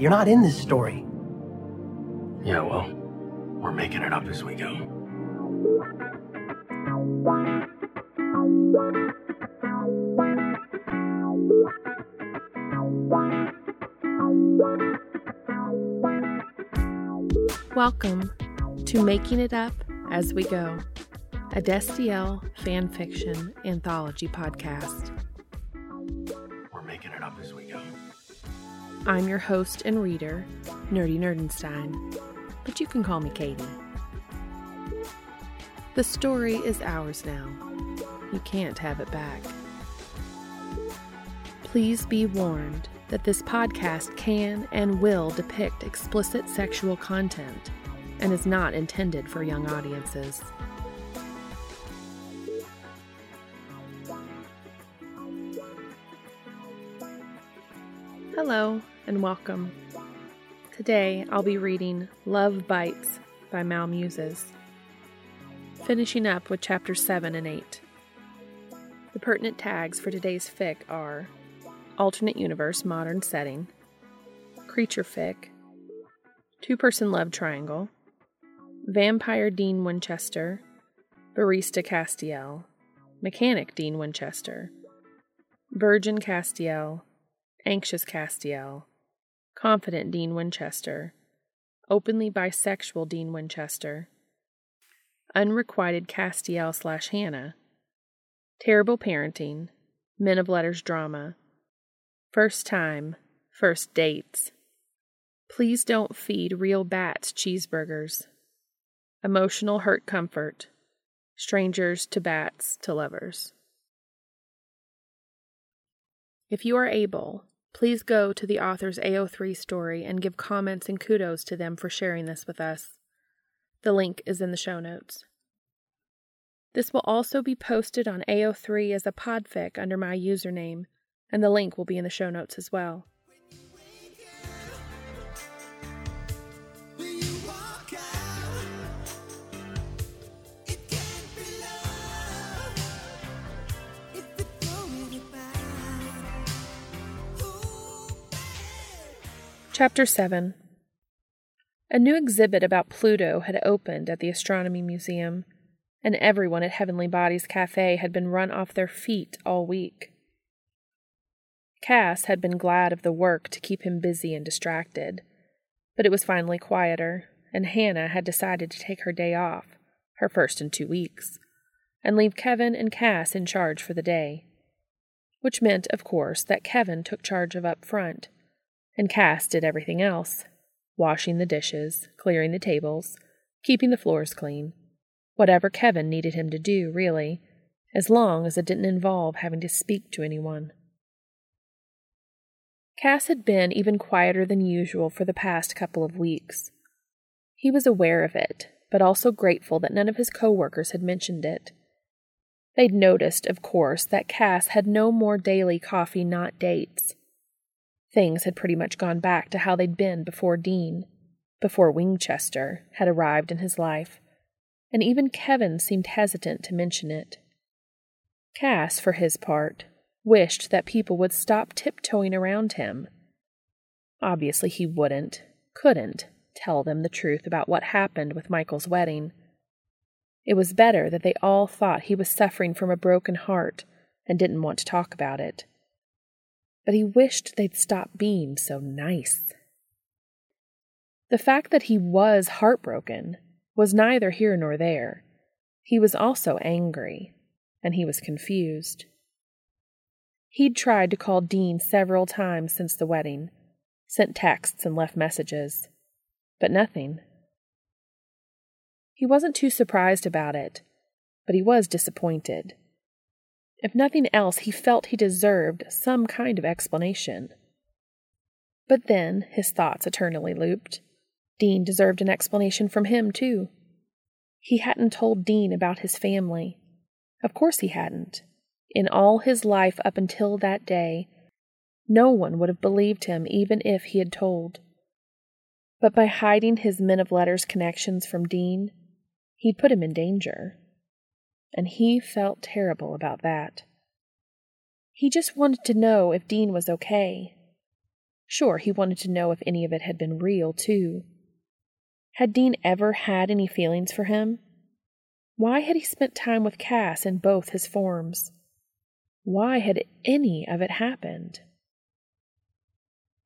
You're not in this story. Yeah, well, we're making it up as we go. Welcome to Making It Up as We Go, a Destiel fan fiction anthology podcast. I'm your host and reader, Nerdy Nerdenstein, but you can call me Katie. The story is ours now. You can't have it back. Please be warned that this podcast can and will depict explicit sexual content and is not intended for young audiences. And welcome. Today I'll be reading Love Bites by Mal Muses, finishing up with chapters 7 and 8. The pertinent tags for today's fic are alternate universe modern setting, creature fic, two person love triangle, vampire Dean Winchester, barista Castiel, mechanic Dean Winchester, virgin Castiel, anxious Castiel, confident Dean Winchester, openly bisexual Dean Winchester, unrequited Castiel slash Hannah, terrible parenting, men of letters drama, first time, first dates. Please don't feed real bats cheeseburgers. Emotional hurt comfort. Strangers to bats to lovers. If you are able, please go to the author's AO3 story and give comments and kudos to them for sharing this with us. The link is in the show notes. This will also be posted on AO3 as a podfic under my username, and the link will be in the show notes as well. Chapter 7 A new exhibit about Pluto had opened at the Astronomy Museum, and everyone at Heavenly Bodies Cafe had been run off their feet all week. Cass had been glad of the work to keep him busy and distracted, but it was finally quieter, and Hannah had decided to take her day off, her first in two weeks, and leave Kevin and Cass in charge for the day. Which meant, of course, that Kevin took charge of up front, and Cass did everything else washing the dishes, clearing the tables, keeping the floors clean. Whatever Kevin needed him to do, really, as long as it didn't involve having to speak to anyone. Cass had been even quieter than usual for the past couple of weeks. He was aware of it, but also grateful that none of his coworkers had mentioned it. They'd noticed, of course, that Cass had no more daily coffee not dates. Things had pretty much gone back to how they'd been before Dean, before Winchester had arrived in his life, and even Kevin seemed hesitant to mention it. Cass, for his part, wished that people would stop tiptoeing around him. Obviously, he wouldn't, couldn't, tell them the truth about what happened with Michael's wedding. It was better that they all thought he was suffering from a broken heart and didn't want to talk about it. But he wished they'd stop being so nice. The fact that he was heartbroken was neither here nor there. He was also angry, and he was confused. He'd tried to call Dean several times since the wedding, sent texts and left messages, but nothing. He wasn't too surprised about it, but he was disappointed. If nothing else, he felt he deserved some kind of explanation. But then his thoughts eternally looped. Dean deserved an explanation from him, too. He hadn't told Dean about his family. Of course he hadn't. In all his life up until that day, no one would have believed him even if he had told. But by hiding his men of letters connections from Dean, he'd put him in danger. And he felt terrible about that. He just wanted to know if Dean was okay. Sure, he wanted to know if any of it had been real, too. Had Dean ever had any feelings for him? Why had he spent time with Cass in both his forms? Why had any of it happened?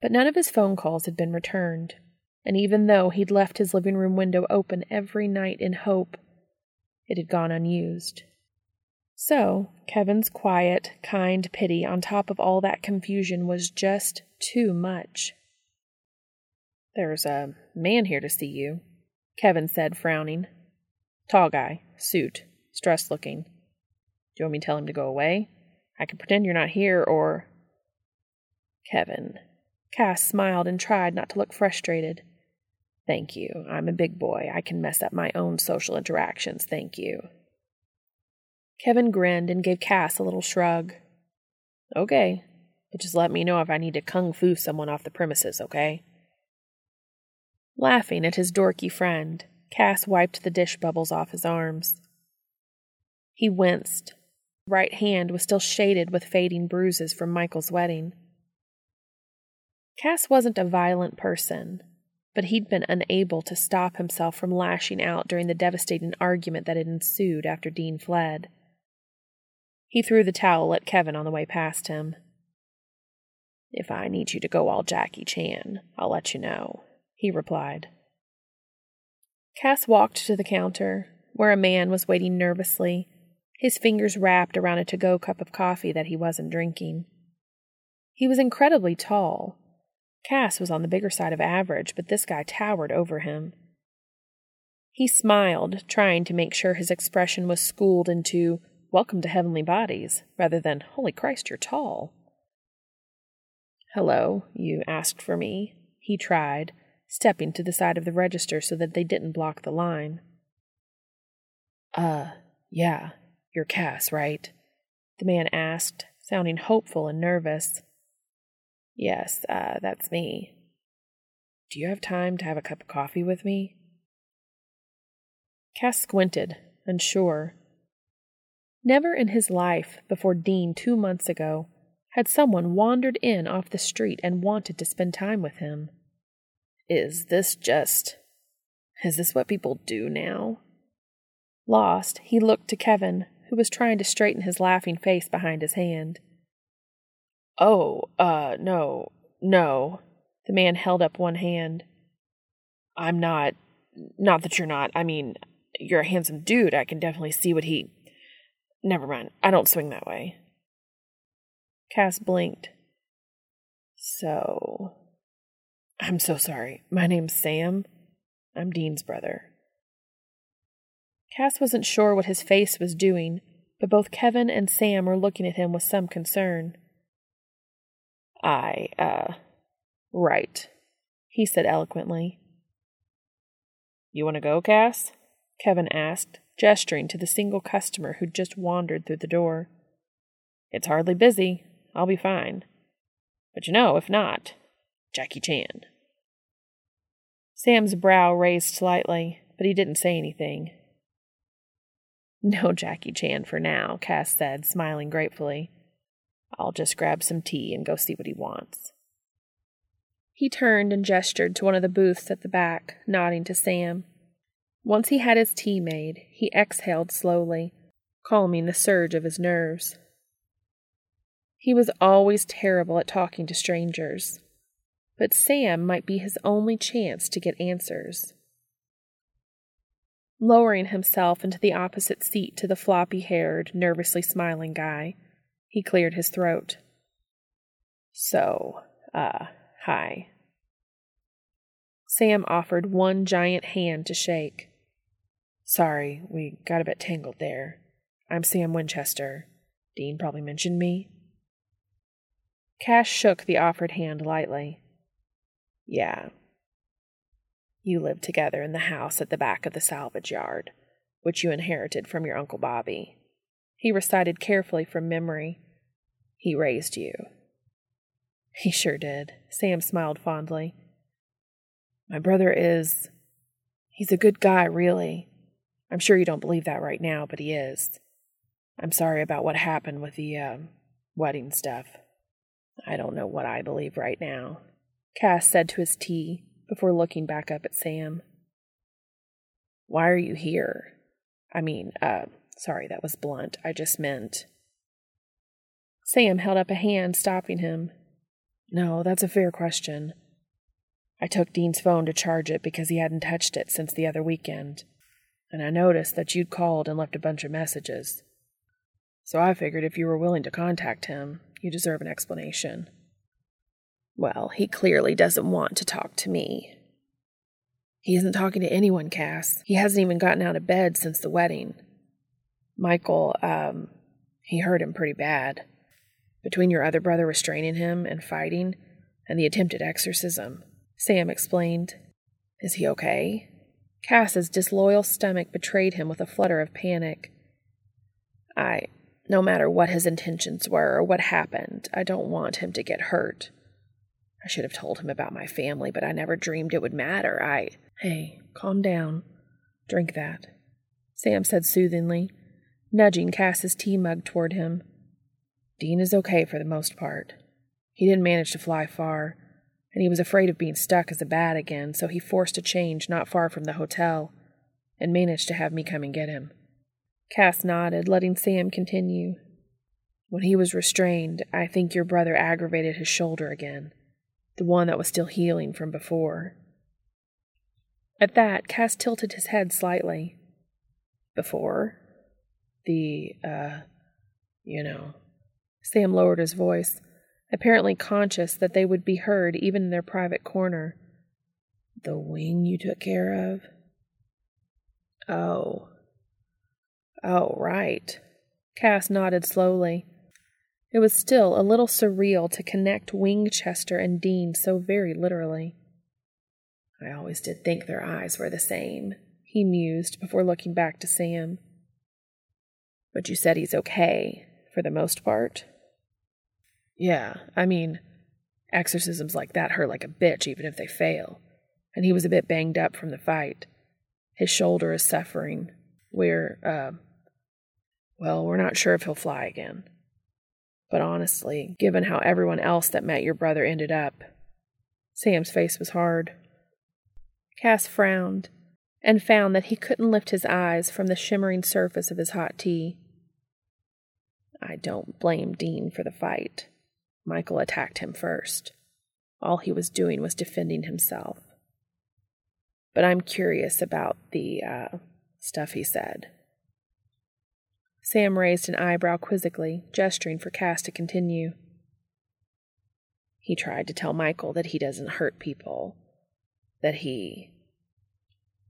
But none of his phone calls had been returned, and even though he'd left his living room window open every night in hope, it had gone unused. So, Kevin's quiet, kind pity on top of all that confusion was just too much. There's a man here to see you, Kevin said, frowning. Tall guy, suit, stressed looking. Do you want me to tell him to go away? I can pretend you're not here, or. Kevin. Cass smiled and tried not to look frustrated. Thank you. I'm a big boy. I can mess up my own social interactions, thank you. Kevin grinned and gave Cass a little shrug. Okay, but just let me know if I need to kung fu someone off the premises, okay? Laughing at his dorky friend, Cass wiped the dish bubbles off his arms. He winced. Right hand was still shaded with fading bruises from Michael's wedding. Cass wasn't a violent person, but he'd been unable to stop himself from lashing out during the devastating argument that had ensued after Dean fled. He threw the towel at Kevin on the way past him. If I need you to go all Jackie Chan, I'll let you know, he replied. Cass walked to the counter, where a man was waiting nervously, his fingers wrapped around a to go cup of coffee that he wasn't drinking. He was incredibly tall. Cass was on the bigger side of average, but this guy towered over him. He smiled, trying to make sure his expression was schooled into welcome to heavenly bodies, rather than, holy Christ, you're tall. Hello, you asked for me, he tried, stepping to the side of the register so that they didn't block the line. Uh, yeah, you're Cass, right? The man asked, sounding hopeful and nervous. Yes, uh, that's me. Do you have time to have a cup of coffee with me? Cass squinted, unsure. Never in his life before Dean two months ago had someone wandered in off the street and wanted to spend time with him. Is this just. Is this what people do now? Lost, he looked to Kevin, who was trying to straighten his laughing face behind his hand. Oh, uh, no, no. The man held up one hand. I'm not. Not that you're not. I mean, you're a handsome dude. I can definitely see what he. Never mind. I don't swing that way. Cass blinked. So. I'm so sorry. My name's Sam. I'm Dean's brother. Cass wasn't sure what his face was doing, but both Kevin and Sam were looking at him with some concern. I, uh, right, he said eloquently. You want to go, Cass? Kevin asked, gesturing to the single customer who'd just wandered through the door. It's hardly busy. I'll be fine. But you know, if not, Jackie Chan. Sam's brow raised slightly, but he didn't say anything. No Jackie Chan for now, Cass said, smiling gratefully. I'll just grab some tea and go see what he wants. He turned and gestured to one of the booths at the back, nodding to Sam. Once he had his tea made, he exhaled slowly, calming the surge of his nerves. He was always terrible at talking to strangers, but Sam might be his only chance to get answers. Lowering himself into the opposite seat to the floppy haired, nervously smiling guy, he cleared his throat. So, uh, hi. Sam offered one giant hand to shake. Sorry, we got a bit tangled there. I'm Sam Winchester. Dean probably mentioned me. Cass shook the offered hand lightly. Yeah. You lived together in the house at the back of the salvage yard, which you inherited from your Uncle Bobby. He recited carefully from memory. He raised you. He sure did. Sam smiled fondly. My brother is. He's a good guy, really. I'm sure you don't believe that right now, but he is. I'm sorry about what happened with the, uh, wedding stuff. I don't know what I believe right now. Cass said to his tea before looking back up at Sam. Why are you here? I mean, uh, sorry, that was blunt. I just meant. Sam held up a hand, stopping him. No, that's a fair question. I took Dean's phone to charge it because he hadn't touched it since the other weekend, and I noticed that you'd called and left a bunch of messages. So I figured if you were willing to contact him, you deserve an explanation. Well, he clearly doesn't want to talk to me. He isn't talking to anyone, Cass. He hasn't even gotten out of bed since the wedding. Michael, um, he hurt him pretty bad. Between your other brother restraining him and fighting, and the attempted exorcism, Sam explained. Is he okay? Cass's disloyal stomach betrayed him with a flutter of panic. I, no matter what his intentions were or what happened, I don't want him to get hurt. I should have told him about my family, but I never dreamed it would matter. I. Hey, calm down. Drink that, Sam said soothingly, nudging Cass's tea mug toward him. Dean is okay for the most part. He didn't manage to fly far, and he was afraid of being stuck as a bat again, so he forced a change not far from the hotel and managed to have me come and get him. Cass nodded, letting Sam continue. When he was restrained, I think your brother aggravated his shoulder again the one that was still healing from before. At that, Cass tilted his head slightly. Before? The, uh, you know. Sam lowered his voice, apparently conscious that they would be heard even in their private corner. The wing you took care of? Oh. Oh, right. Cass nodded slowly. It was still a little surreal to connect Wingchester and Dean so very literally. I always did think their eyes were the same, he mused before looking back to Sam. But you said he's okay, for the most part? Yeah, I mean, exorcisms like that hurt like a bitch even if they fail. And he was a bit banged up from the fight. His shoulder is suffering. We're, uh, well, we're not sure if he'll fly again. But honestly, given how everyone else that met your brother ended up, Sam's face was hard. Cass frowned and found that he couldn't lift his eyes from the shimmering surface of his hot tea. I don't blame Dean for the fight. Michael attacked him first. All he was doing was defending himself. But I'm curious about the uh, stuff he said. Sam raised an eyebrow quizzically, gesturing for Cass to continue. He tried to tell Michael that he doesn't hurt people, that he.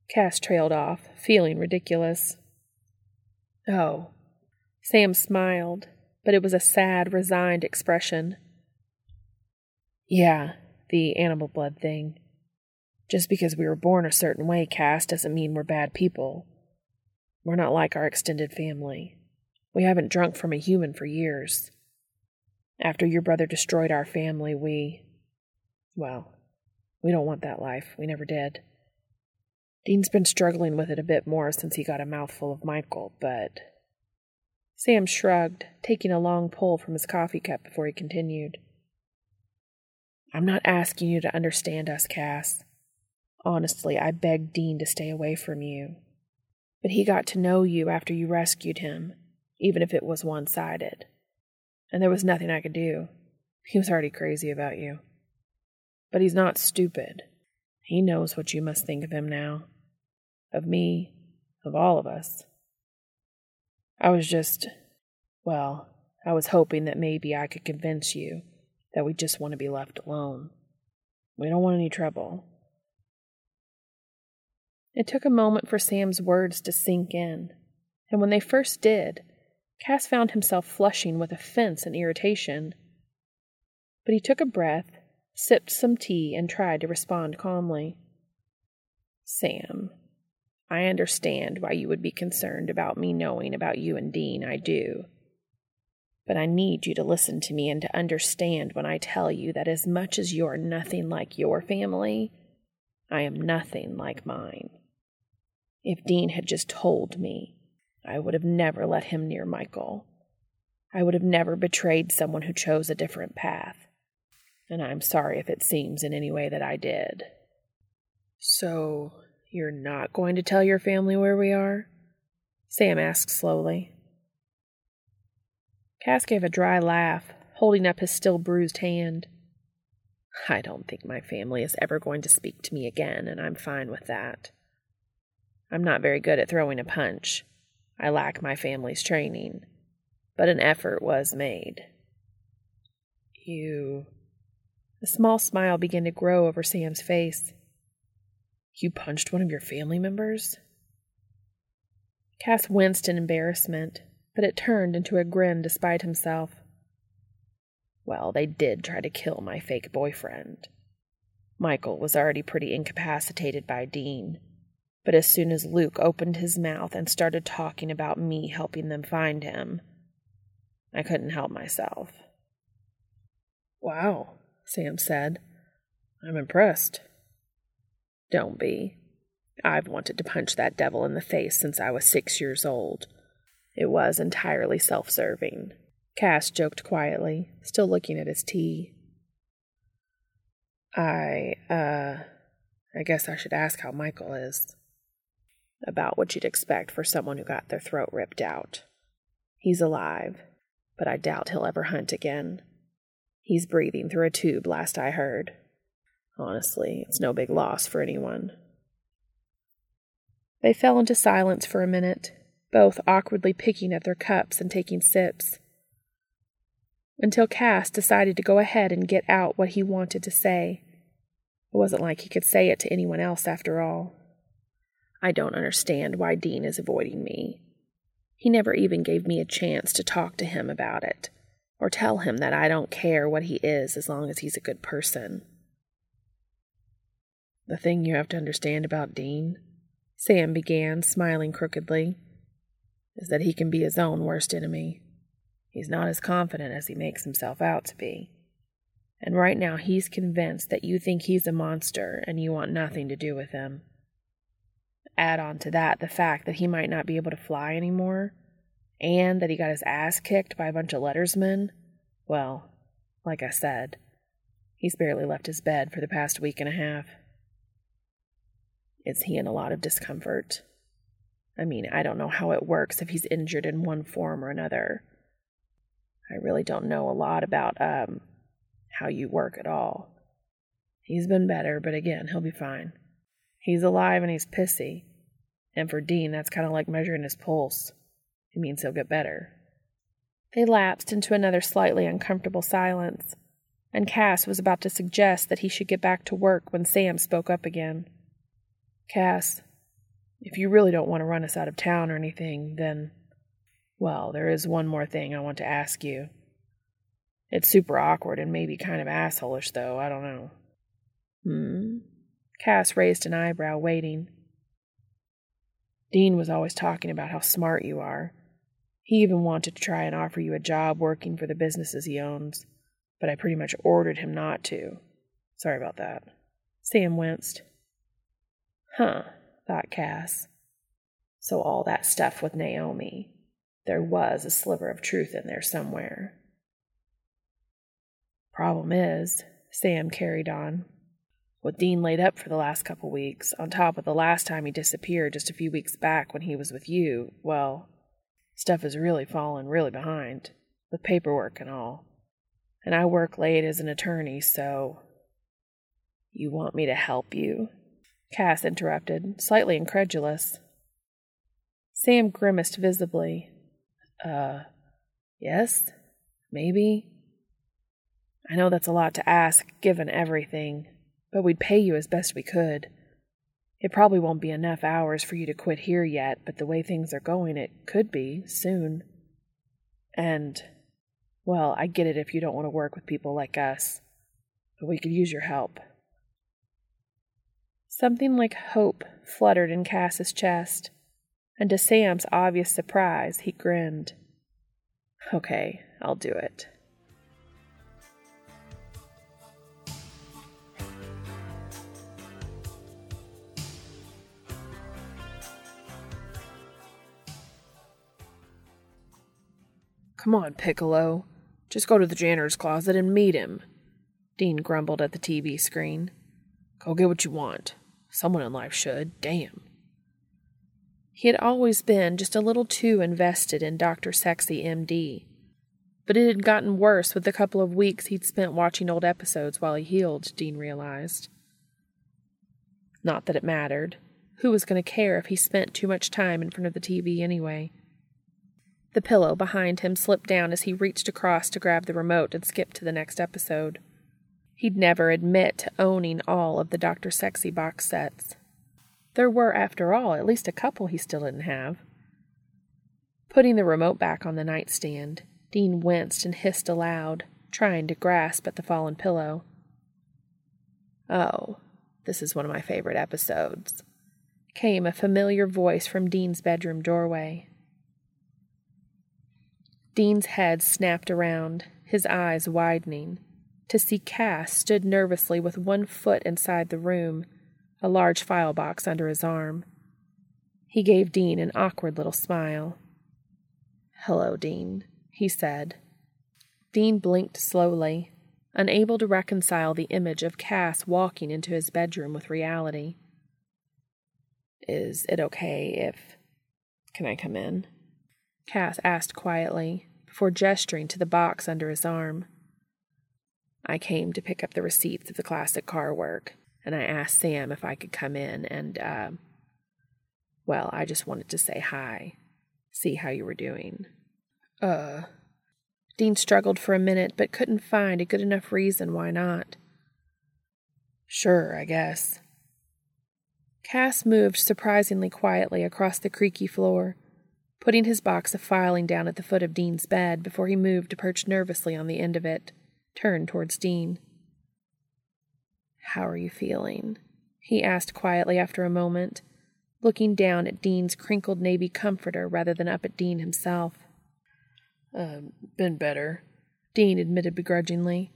Cass trailed off, feeling ridiculous. Oh. Sam smiled, but it was a sad, resigned expression. Yeah, the animal blood thing. Just because we were born a certain way, Cass, doesn't mean we're bad people. We're not like our extended family. We haven't drunk from a human for years. After your brother destroyed our family, we. Well, we don't want that life. We never did. Dean's been struggling with it a bit more since he got a mouthful of Michael, but. Sam shrugged, taking a long pull from his coffee cup before he continued. I'm not asking you to understand us, Cass. Honestly, I begged Dean to stay away from you. But he got to know you after you rescued him, even if it was one sided. And there was nothing I could do. He was already crazy about you. But he's not stupid. He knows what you must think of him now. Of me, of all of us. I was just, well, I was hoping that maybe I could convince you that we just want to be left alone. We don't want any trouble. It took a moment for Sam's words to sink in, and when they first did, Cass found himself flushing with offense and irritation. But he took a breath, sipped some tea, and tried to respond calmly. Sam, I understand why you would be concerned about me knowing about you and Dean, I do. But I need you to listen to me and to understand when I tell you that as much as you're nothing like your family, I am nothing like mine. If Dean had just told me, I would have never let him near Michael. I would have never betrayed someone who chose a different path. and I'm sorry if it seems in any way that I did. So, you're not going to tell your family where we are? Sam asked slowly. Cass gave a dry laugh, holding up his still bruised hand. I don't think my family is ever going to speak to me again, and I'm fine with that. I'm not very good at throwing a punch. I lack my family's training, but an effort was made. You. A small smile began to grow over Sam's face. You punched one of your family members? Cass winced in embarrassment, but it turned into a grin despite himself. Well, they did try to kill my fake boyfriend. Michael was already pretty incapacitated by Dean, but as soon as Luke opened his mouth and started talking about me helping them find him, I couldn't help myself. Wow, Sam said. I'm impressed. Don't be. I've wanted to punch that devil in the face since I was six years old. It was entirely self serving. Cass joked quietly, still looking at his tea. I, uh, I guess I should ask how Michael is. About what you'd expect for someone who got their throat ripped out. He's alive, but I doubt he'll ever hunt again. He's breathing through a tube, last I heard. Honestly, it's no big loss for anyone. They fell into silence for a minute, both awkwardly picking at their cups and taking sips until Cass decided to go ahead and get out what he wanted to say. It wasn't like he could say it to anyone else after all. I don't understand why Dean is avoiding me. He never even gave me a chance to talk to him about it, or tell him that I don't care what he is as long as he's a good person. The thing you have to understand about Dean, Sam began, smiling crookedly, is that he can be his own worst enemy. He's not as confident as he makes himself out to be. And right now he's convinced that you think he's a monster and you want nothing to do with him. Add on to that the fact that he might not be able to fly anymore, and that he got his ass kicked by a bunch of lettersmen. Well, like I said, he's barely left his bed for the past week and a half. Is he in a lot of discomfort? I mean, I don't know how it works if he's injured in one form or another. I really don't know a lot about um, how you work at all. He's been better, but again, he'll be fine. He's alive and he's pissy. And for Dean, that's kind of like measuring his pulse. It means he'll get better. They lapsed into another slightly uncomfortable silence, and Cass was about to suggest that he should get back to work when Sam spoke up again. Cass, if you really don't want to run us out of town or anything, then well, there is one more thing I want to ask you. It's super awkward and maybe kind of assholeish, though. I don't know. Hmm? Cass raised an eyebrow, waiting. Dean was always talking about how smart you are. He even wanted to try and offer you a job working for the businesses he owns, but I pretty much ordered him not to. Sorry about that. Sam winced. Huh, thought Cass. So all that stuff with Naomi. There was a sliver of truth in there somewhere. Problem is, Sam carried on. what Dean laid up for the last couple weeks, on top of the last time he disappeared just a few weeks back when he was with you, well, stuff has really fallen really behind, with paperwork and all. And I work late as an attorney, so. You want me to help you? Cass interrupted, slightly incredulous. Sam grimaced visibly, uh, yes, maybe. I know that's a lot to ask, given everything, but we'd pay you as best we could. It probably won't be enough hours for you to quit here yet, but the way things are going, it could be soon. And, well, I get it if you don't want to work with people like us, but we could use your help. Something like hope fluttered in Cass's chest and to Sam's obvious surprise, he grinned. Okay, I'll do it. Come on, Piccolo. Just go to the janitor's closet and meet him. Dean grumbled at the TV screen. Go get what you want. Someone in life should. Damn. He had always been just a little too invested in Dr. Sexy MD. But it had gotten worse with the couple of weeks he'd spent watching old episodes while he healed, Dean realized. Not that it mattered. Who was going to care if he spent too much time in front of the TV anyway? The pillow behind him slipped down as he reached across to grab the remote and skip to the next episode. He'd never admit to owning all of the Dr. Sexy box sets. There were, after all, at least a couple he still didn't have. Putting the remote back on the nightstand, Dean winced and hissed aloud, trying to grasp at the fallen pillow. Oh, this is one of my favorite episodes, came a familiar voice from Dean's bedroom doorway. Dean's head snapped around, his eyes widening, to see Cass stood nervously with one foot inside the room, a large file box under his arm. He gave Dean an awkward little smile. Hello, Dean, he said. Dean blinked slowly, unable to reconcile the image of Cass walking into his bedroom with reality. Is it okay if. Can I come in? Cass asked quietly, before gesturing to the box under his arm. I came to pick up the receipts of the classic car work, and I asked Sam if I could come in, and, uh, well, I just wanted to say hi, see how you were doing. Uh, Dean struggled for a minute, but couldn't find a good enough reason why not. Sure, I guess. Cass moved surprisingly quietly across the creaky floor, putting his box of filing down at the foot of Dean's bed before he moved to perch nervously on the end of it, turned towards Dean. How are you feeling? he asked quietly after a moment, looking down at Dean's crinkled navy comforter rather than up at Dean himself. Uh, been better, Dean admitted begrudgingly.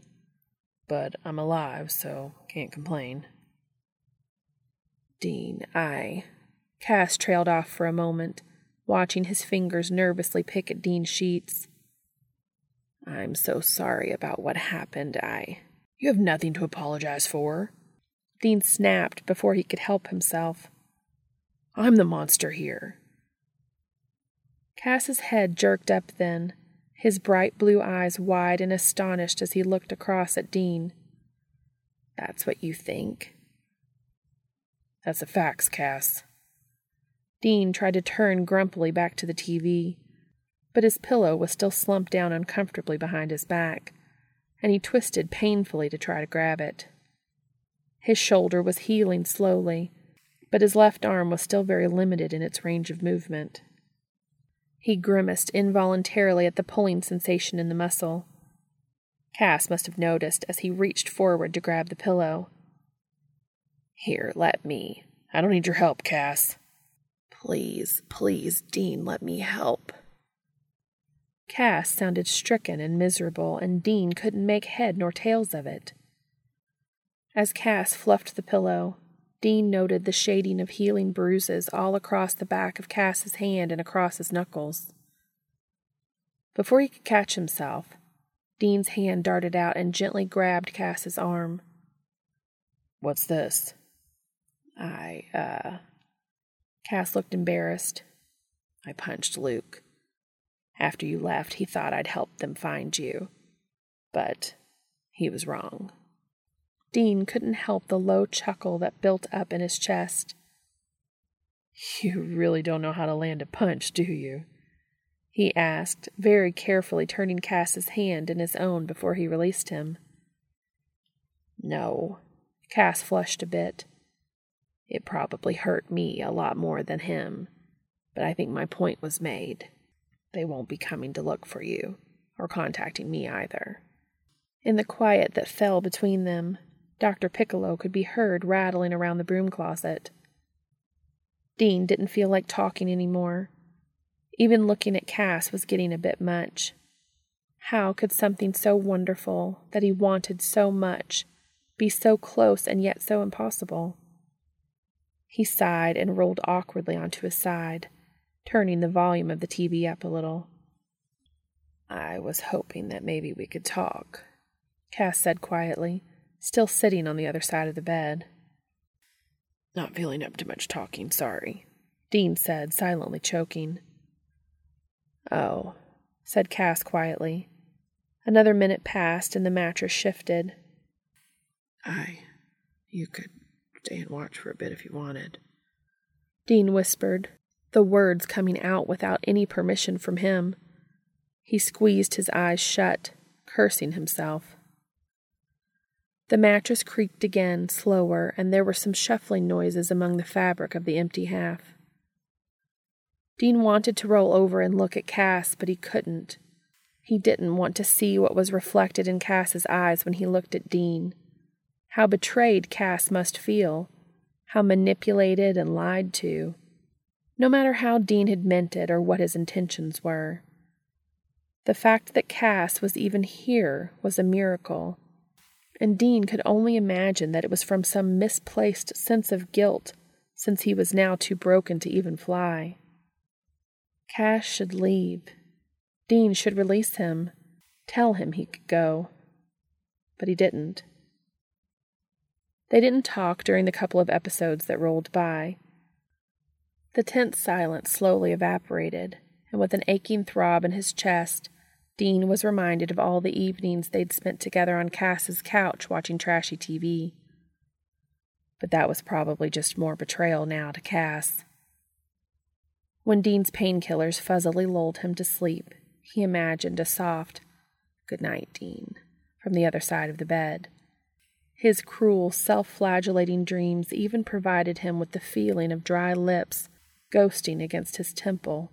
But I'm alive, so can't complain. Dean, I. Cass trailed off for a moment, watching his fingers nervously pick at Dean's sheets. I'm so sorry about what happened. I. You have nothing to apologize for. Dean snapped before he could help himself. I'm the monster here. Cass's head jerked up then, his bright blue eyes wide and astonished as he looked across at Dean. That's what you think? That's the facts, Cass. Dean tried to turn grumpily back to the TV, but his pillow was still slumped down uncomfortably behind his back, and he twisted painfully to try to grab it. His shoulder was healing slowly, but his left arm was still very limited in its range of movement. He grimaced involuntarily at the pulling sensation in the muscle. Cass must have noticed as he reached forward to grab the pillow. Here, let me. I don't need your help, Cass. Please, please, Dean, let me help. Cass sounded stricken and miserable, and Dean couldn't make head nor tails of it. As Cass fluffed the pillow, Dean noted the shading of healing bruises all across the back of Cass's hand and across his knuckles. Before he could catch himself, Dean's hand darted out and gently grabbed Cass's arm. What's this? I, uh. Cass looked embarrassed. I punched Luke. After you left, he thought I'd help them find you. But he was wrong. Dean couldn't help the low chuckle that built up in his chest. You really don't know how to land a punch, do you? he asked, very carefully turning Cass's hand in his own before he released him. No. Cass flushed a bit. It probably hurt me a lot more than him, but I think my point was made. They won't be coming to look for you, or contacting me either. In the quiet that fell between them, Dr. Piccolo could be heard rattling around the broom closet. Dean didn't feel like talking any more. Even looking at Cass was getting a bit much. How could something so wonderful, that he wanted so much, be so close and yet so impossible? He sighed and rolled awkwardly onto his side, turning the volume of the TV up a little. I was hoping that maybe we could talk, Cass said quietly, still sitting on the other side of the bed. Not feeling up to much talking, sorry, Dean said, silently choking. Oh, said Cass quietly. Another minute passed and the mattress shifted. I. You could stay and watch for a bit if you wanted. Dean whispered, the words coming out without any permission from him. He squeezed his eyes shut, cursing himself. The mattress creaked again, slower, and there were some shuffling noises among the fabric of the empty half. Dean wanted to roll over and look at Cass, but he couldn't. He didn't want to see what was reflected in Cass's eyes when he looked at Dean. How betrayed Cass must feel, how manipulated and lied to, no matter how Dean had meant it or what his intentions were. The fact that Cass was even here was a miracle and Dean could only imagine that it was from some misplaced sense of guilt, since he was now too broken to even fly. Cass should leave. Dean should release him, tell him he could go. But he didn't. They didn't talk during the couple of episodes that rolled by. The tense silence slowly evaporated, and with an aching throb in his chest, Dean was reminded of all the evenings they'd spent together on Cass's couch watching trashy TV. But that was probably just more betrayal now to Cass. When Dean's painkillers fuzzily lulled him to sleep, he imagined a soft, Good night, Dean, from the other side of the bed. His cruel, self flagellating dreams even provided him with the feeling of dry lips ghosting against his temple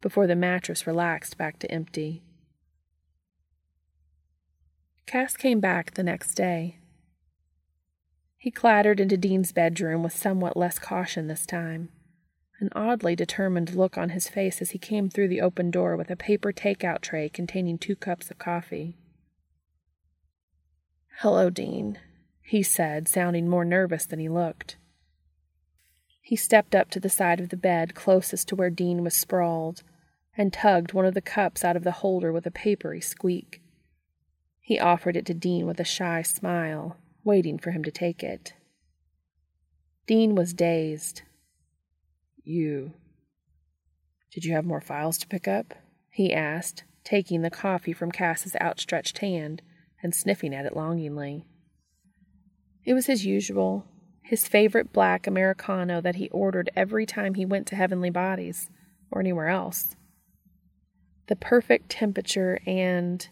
before the mattress relaxed back to empty. Cass came back the next day. He clattered into Dean's bedroom with somewhat less caution this time, an oddly determined look on his face as he came through the open door with a paper takeout tray containing two cups of coffee. Hello, Dean, he said, sounding more nervous than he looked. He stepped up to the side of the bed closest to where Dean was sprawled and tugged one of the cups out of the holder with a papery squeak. He offered it to Dean with a shy smile, waiting for him to take it. Dean was dazed. You. Did you have more files to pick up? he asked, taking the coffee from Cass's outstretched hand and sniffing at it longingly. It was his usual, his favorite black Americano that he ordered every time he went to Heavenly Bodies or anywhere else. The perfect temperature and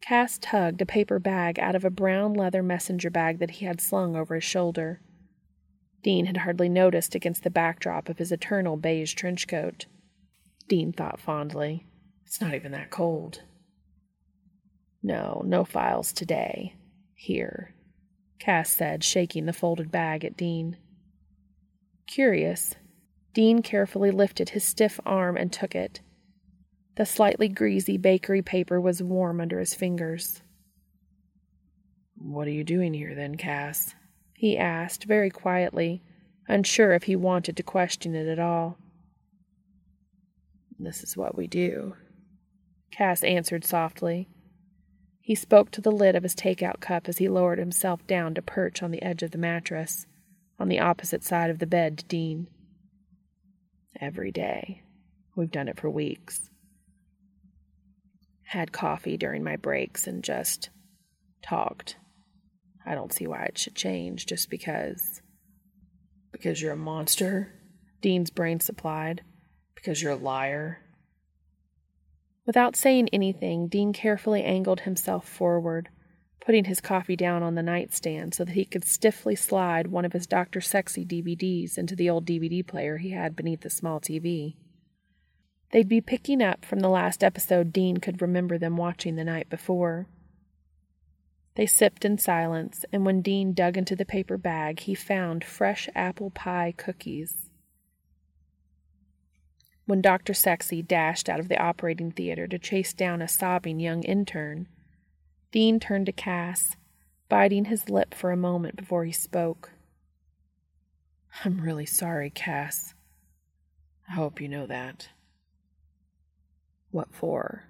Cass tugged a paper bag out of a brown leather messenger bag that he had slung over his shoulder. Dean had hardly noticed against the backdrop of his eternal beige trench coat. Dean thought fondly, It's not even that cold. No, no files today. Here, Cass said, shaking the folded bag at Dean. Curious, Dean carefully lifted his stiff arm and took it. The slightly greasy bakery paper was warm under his fingers. What are you doing here, then, Cass? he asked very quietly, unsure if he wanted to question it at all. This is what we do, Cass answered softly. He spoke to the lid of his takeout cup as he lowered himself down to perch on the edge of the mattress, on the opposite side of the bed to Dean. Every day. We've done it for weeks had coffee during my breaks and just talked. I don't see why it should change just because. Because you're a monster? Dean's brain supplied. Because you're a liar? Without saying anything, Dean carefully angled himself forward, putting his coffee down on the nightstand so that he could stiffly slide one of his Dr. Sexy DVDs into the old DVD player he had beneath the small TV. They'd be picking up from the last episode Dean could remember them watching the night before. They sipped in silence, and when Dean dug into the paper bag, he found fresh apple pie cookies. When Dr. Sexy dashed out of the operating theater to chase down a sobbing young intern, Dean turned to Cass, biting his lip for a moment before he spoke. I'm really sorry, Cass. I hope you know that. What for?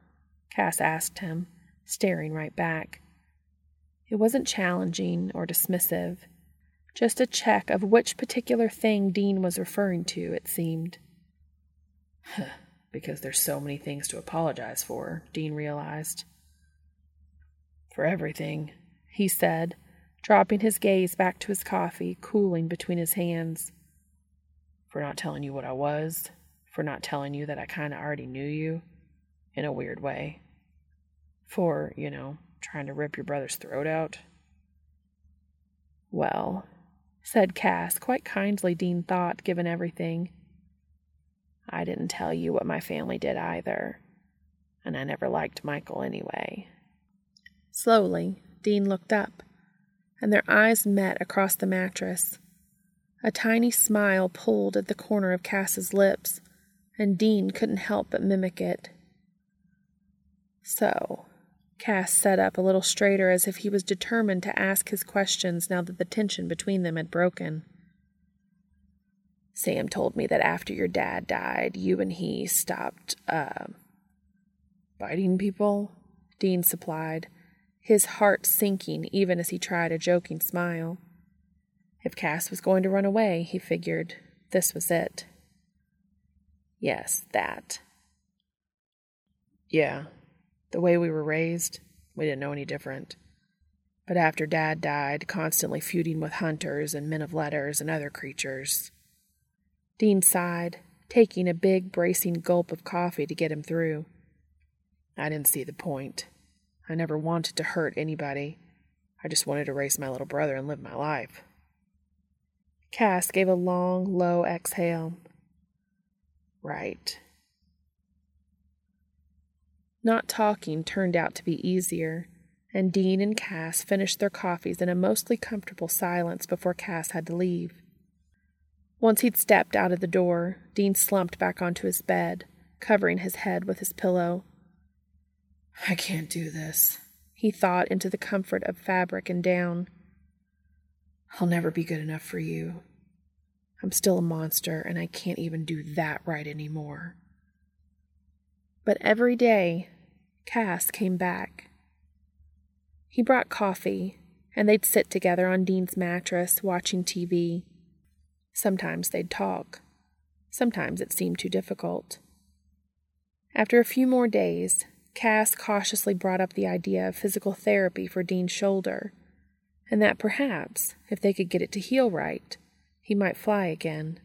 Cass asked him, staring right back. It wasn't challenging or dismissive, just a check of which particular thing Dean was referring to, it seemed. because there's so many things to apologize for, Dean realized. For everything, he said, dropping his gaze back to his coffee, cooling between his hands. For not telling you what I was, for not telling you that I kind of already knew you, in a weird way. For, you know, trying to rip your brother's throat out. Well, said Cass, quite kindly, Dean thought, given everything. I didn't tell you what my family did either, and I never liked Michael anyway. Slowly, Dean looked up and their eyes met across the mattress. A tiny smile pulled at the corner of Cass's lips, and Dean couldn't help but mimic it. So, Cass sat up a little straighter as if he was determined to ask his questions now that the tension between them had broken. Sam told me that after your dad died, you and he stopped, uh, biting people, Dean supplied his heart sinking even as he tried a joking smile. If Cass was going to run away, he figured this was it. Yes, that. Yeah, the way we were raised, we didn't know any different. But after Dad died, constantly feuding with hunters and men of letters and other creatures. Dean sighed, taking a big, bracing gulp of coffee to get him through. I didn't see the point. I never wanted to hurt anybody. I just wanted to raise my little brother and live my life. Cass gave a long, low exhale. Right. Not talking turned out to be easier, and Dean and Cass finished their coffees in a mostly comfortable silence before Cass had to leave. Once he'd stepped out of the door, Dean slumped back onto his bed, covering his head with his pillow. I can't do this, he thought into the comfort of fabric and down. I'll never be good enough for you. I'm still a monster, and I can't even do that right anymore. But every day, Cass came back. He brought coffee, and they'd sit together on Dean's mattress watching TV. Sometimes they'd talk. Sometimes it seemed too difficult. After a few more days, Cass cautiously brought up the idea of physical therapy for Dean's shoulder, and that perhaps, if they could get it to heal right, he might fly again.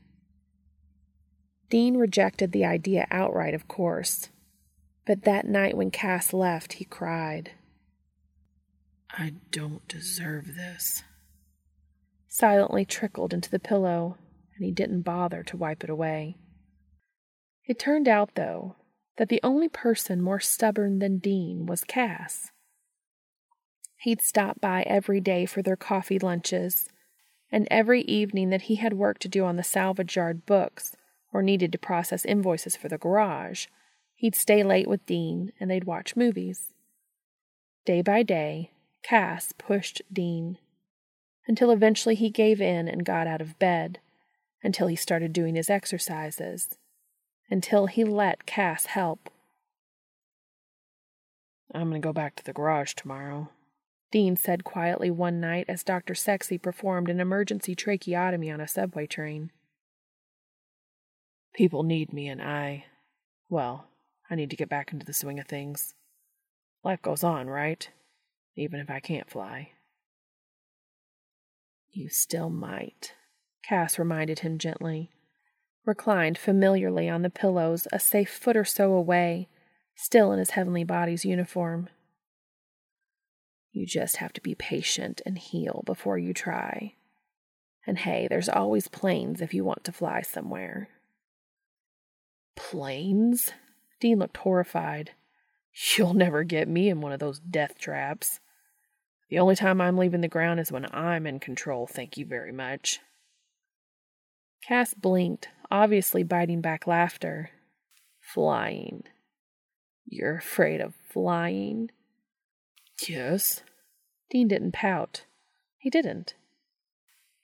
Dean rejected the idea outright, of course, but that night when Cass left, he cried. I don't deserve this. Silently trickled into the pillow, and he didn't bother to wipe it away. It turned out, though, that the only person more stubborn than Dean was Cass. He'd stop by every day for their coffee lunches, and every evening that he had work to do on the salvage yard books or needed to process invoices for the garage, he'd stay late with Dean and they'd watch movies. Day by day, Cass pushed Dean until eventually he gave in and got out of bed, until he started doing his exercises until he let Cass help. I'm going to go back to the garage tomorrow, Dean said quietly one night as Dr. Sexy performed an emergency tracheotomy on a subway train. People need me, and I, well, I need to get back into the swing of things. Life goes on, right? Even if I can't fly. You still might, Cass reminded him gently reclined familiarly on the pillows a safe foot or so away, still in his Heavenly Bodies uniform. You just have to be patient and heal before you try. And hey, there's always planes if you want to fly somewhere. Planes? Dean looked horrified. You'll never get me in one of those death traps. The only time I'm leaving the ground is when I'm in control, thank you very much. Cass blinked, obviously biting back laughter. Flying. You're afraid of flying? Yes. Dean didn't pout. He didn't.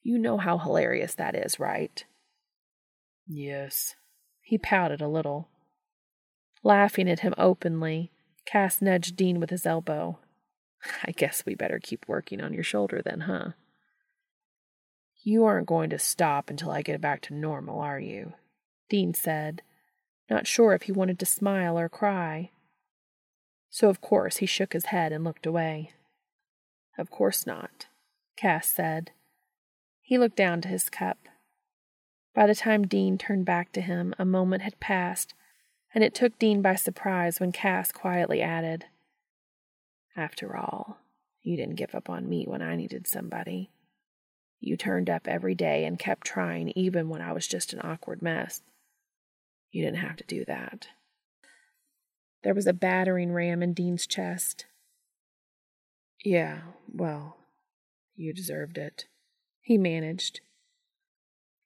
You know how hilarious that is, right? Yes. He pouted a little. Laughing at him openly, Cass nudged Dean with his elbow. I guess we better keep working on your shoulder then, huh? You aren't going to stop until I get back to normal, are you? Dean said, not sure if he wanted to smile or cry. So, of course, he shook his head and looked away. Of course not, Cass said. He looked down to his cup. By the time Dean turned back to him, a moment had passed, and it took Dean by surprise when Cass quietly added, After all, you didn't give up on me when I needed somebody. You turned up every day and kept trying even when I was just an awkward mess. You didn't have to do that. There was a battering ram in Dean's chest. Yeah, well, you deserved it. He managed.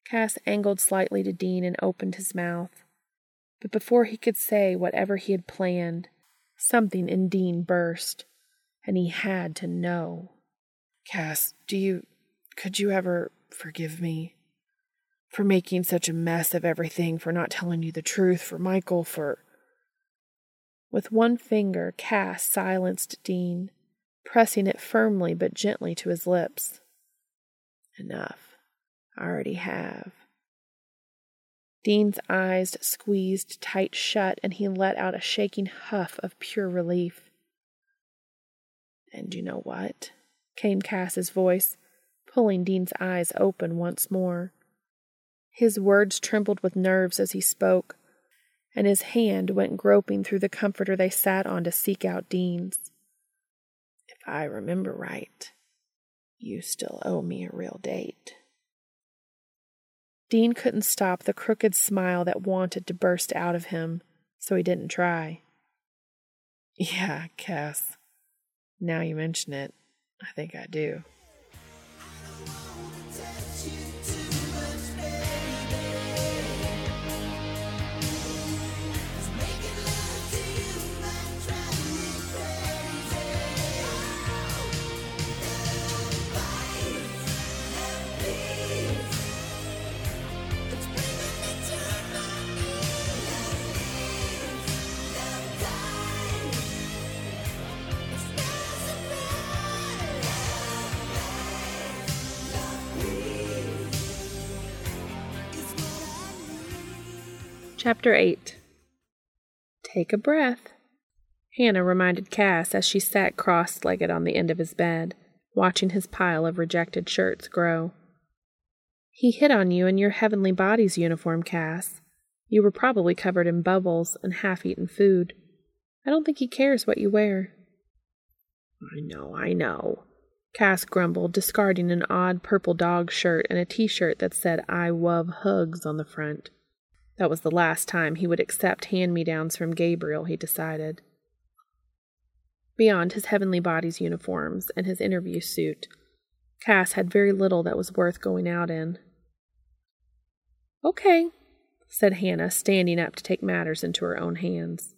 Cass angled slightly to Dean and opened his mouth. But before he could say whatever he had planned, something in Dean burst, and he had to know. Cass, do you. could you ever forgive me? For making such a mess of everything, for not telling you the truth, for Michael, for. With one finger, Cass silenced Dean, pressing it firmly but gently to his lips. Enough. I already have. Dean's eyes squeezed tight shut, and he let out a shaking huff of pure relief. And you know what? came Cass's voice, pulling Dean's eyes open once more. His words trembled with nerves as he spoke, and his hand went groping through the comforter they sat on to seek out Dean's. If I remember right, you still owe me a real date. Dean couldn't stop the crooked smile that wanted to burst out of him, so he didn't try. Yeah, Cass. Now you mention it, I think I do. Chapter 8 Take a breath, Hannah reminded Cass as she sat cross legged on the end of his bed, watching his pile of rejected shirts grow. He hit on you in your Heavenly Bodies uniform, Cass. You were probably covered in bubbles and half eaten food. I don't think he cares what you wear. I know, I know, Cass grumbled, discarding an odd purple dog shirt and a t shirt that said I love hugs on the front. That was the last time he would accept hand me downs from Gabriel, he decided. Beyond his Heavenly Bodies uniforms and his interview suit, Cass had very little that was worth going out in. Okay, said Hannah, standing up to take matters into her own hands.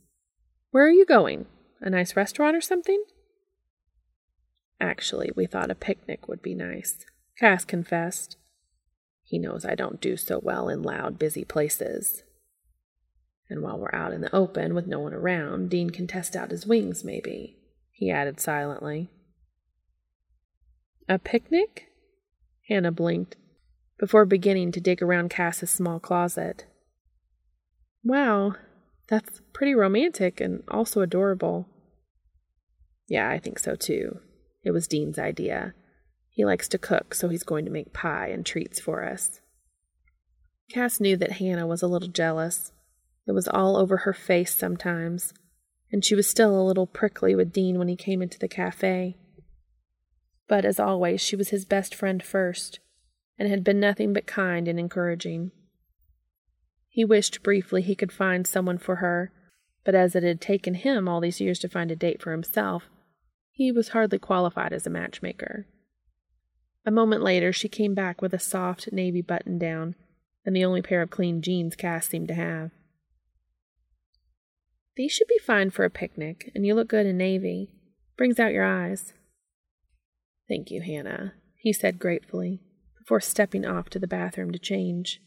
Where are you going? A nice restaurant or something? Actually, we thought a picnic would be nice, Cass confessed. He knows I don't do so well in loud, busy places. And while we're out in the open with no one around, Dean can test out his wings, maybe, he added silently. A picnic? Hannah blinked, before beginning to dig around Cass's small closet. Wow, that's pretty romantic and also adorable. Yeah, I think so too. It was Dean's idea. He likes to cook, so he's going to make pie and treats for us. Cass knew that Hannah was a little jealous. It was all over her face sometimes, and she was still a little prickly with Dean when he came into the cafe. But as always, she was his best friend first, and had been nothing but kind and encouraging. He wished briefly he could find someone for her, but as it had taken him all these years to find a date for himself, he was hardly qualified as a matchmaker. A moment later, she came back with a soft navy button down and the only pair of clean jeans Cass seemed to have. These should be fine for a picnic, and you look good in navy. Brings out your eyes. Thank you, Hannah, he said gratefully, before stepping off to the bathroom to change.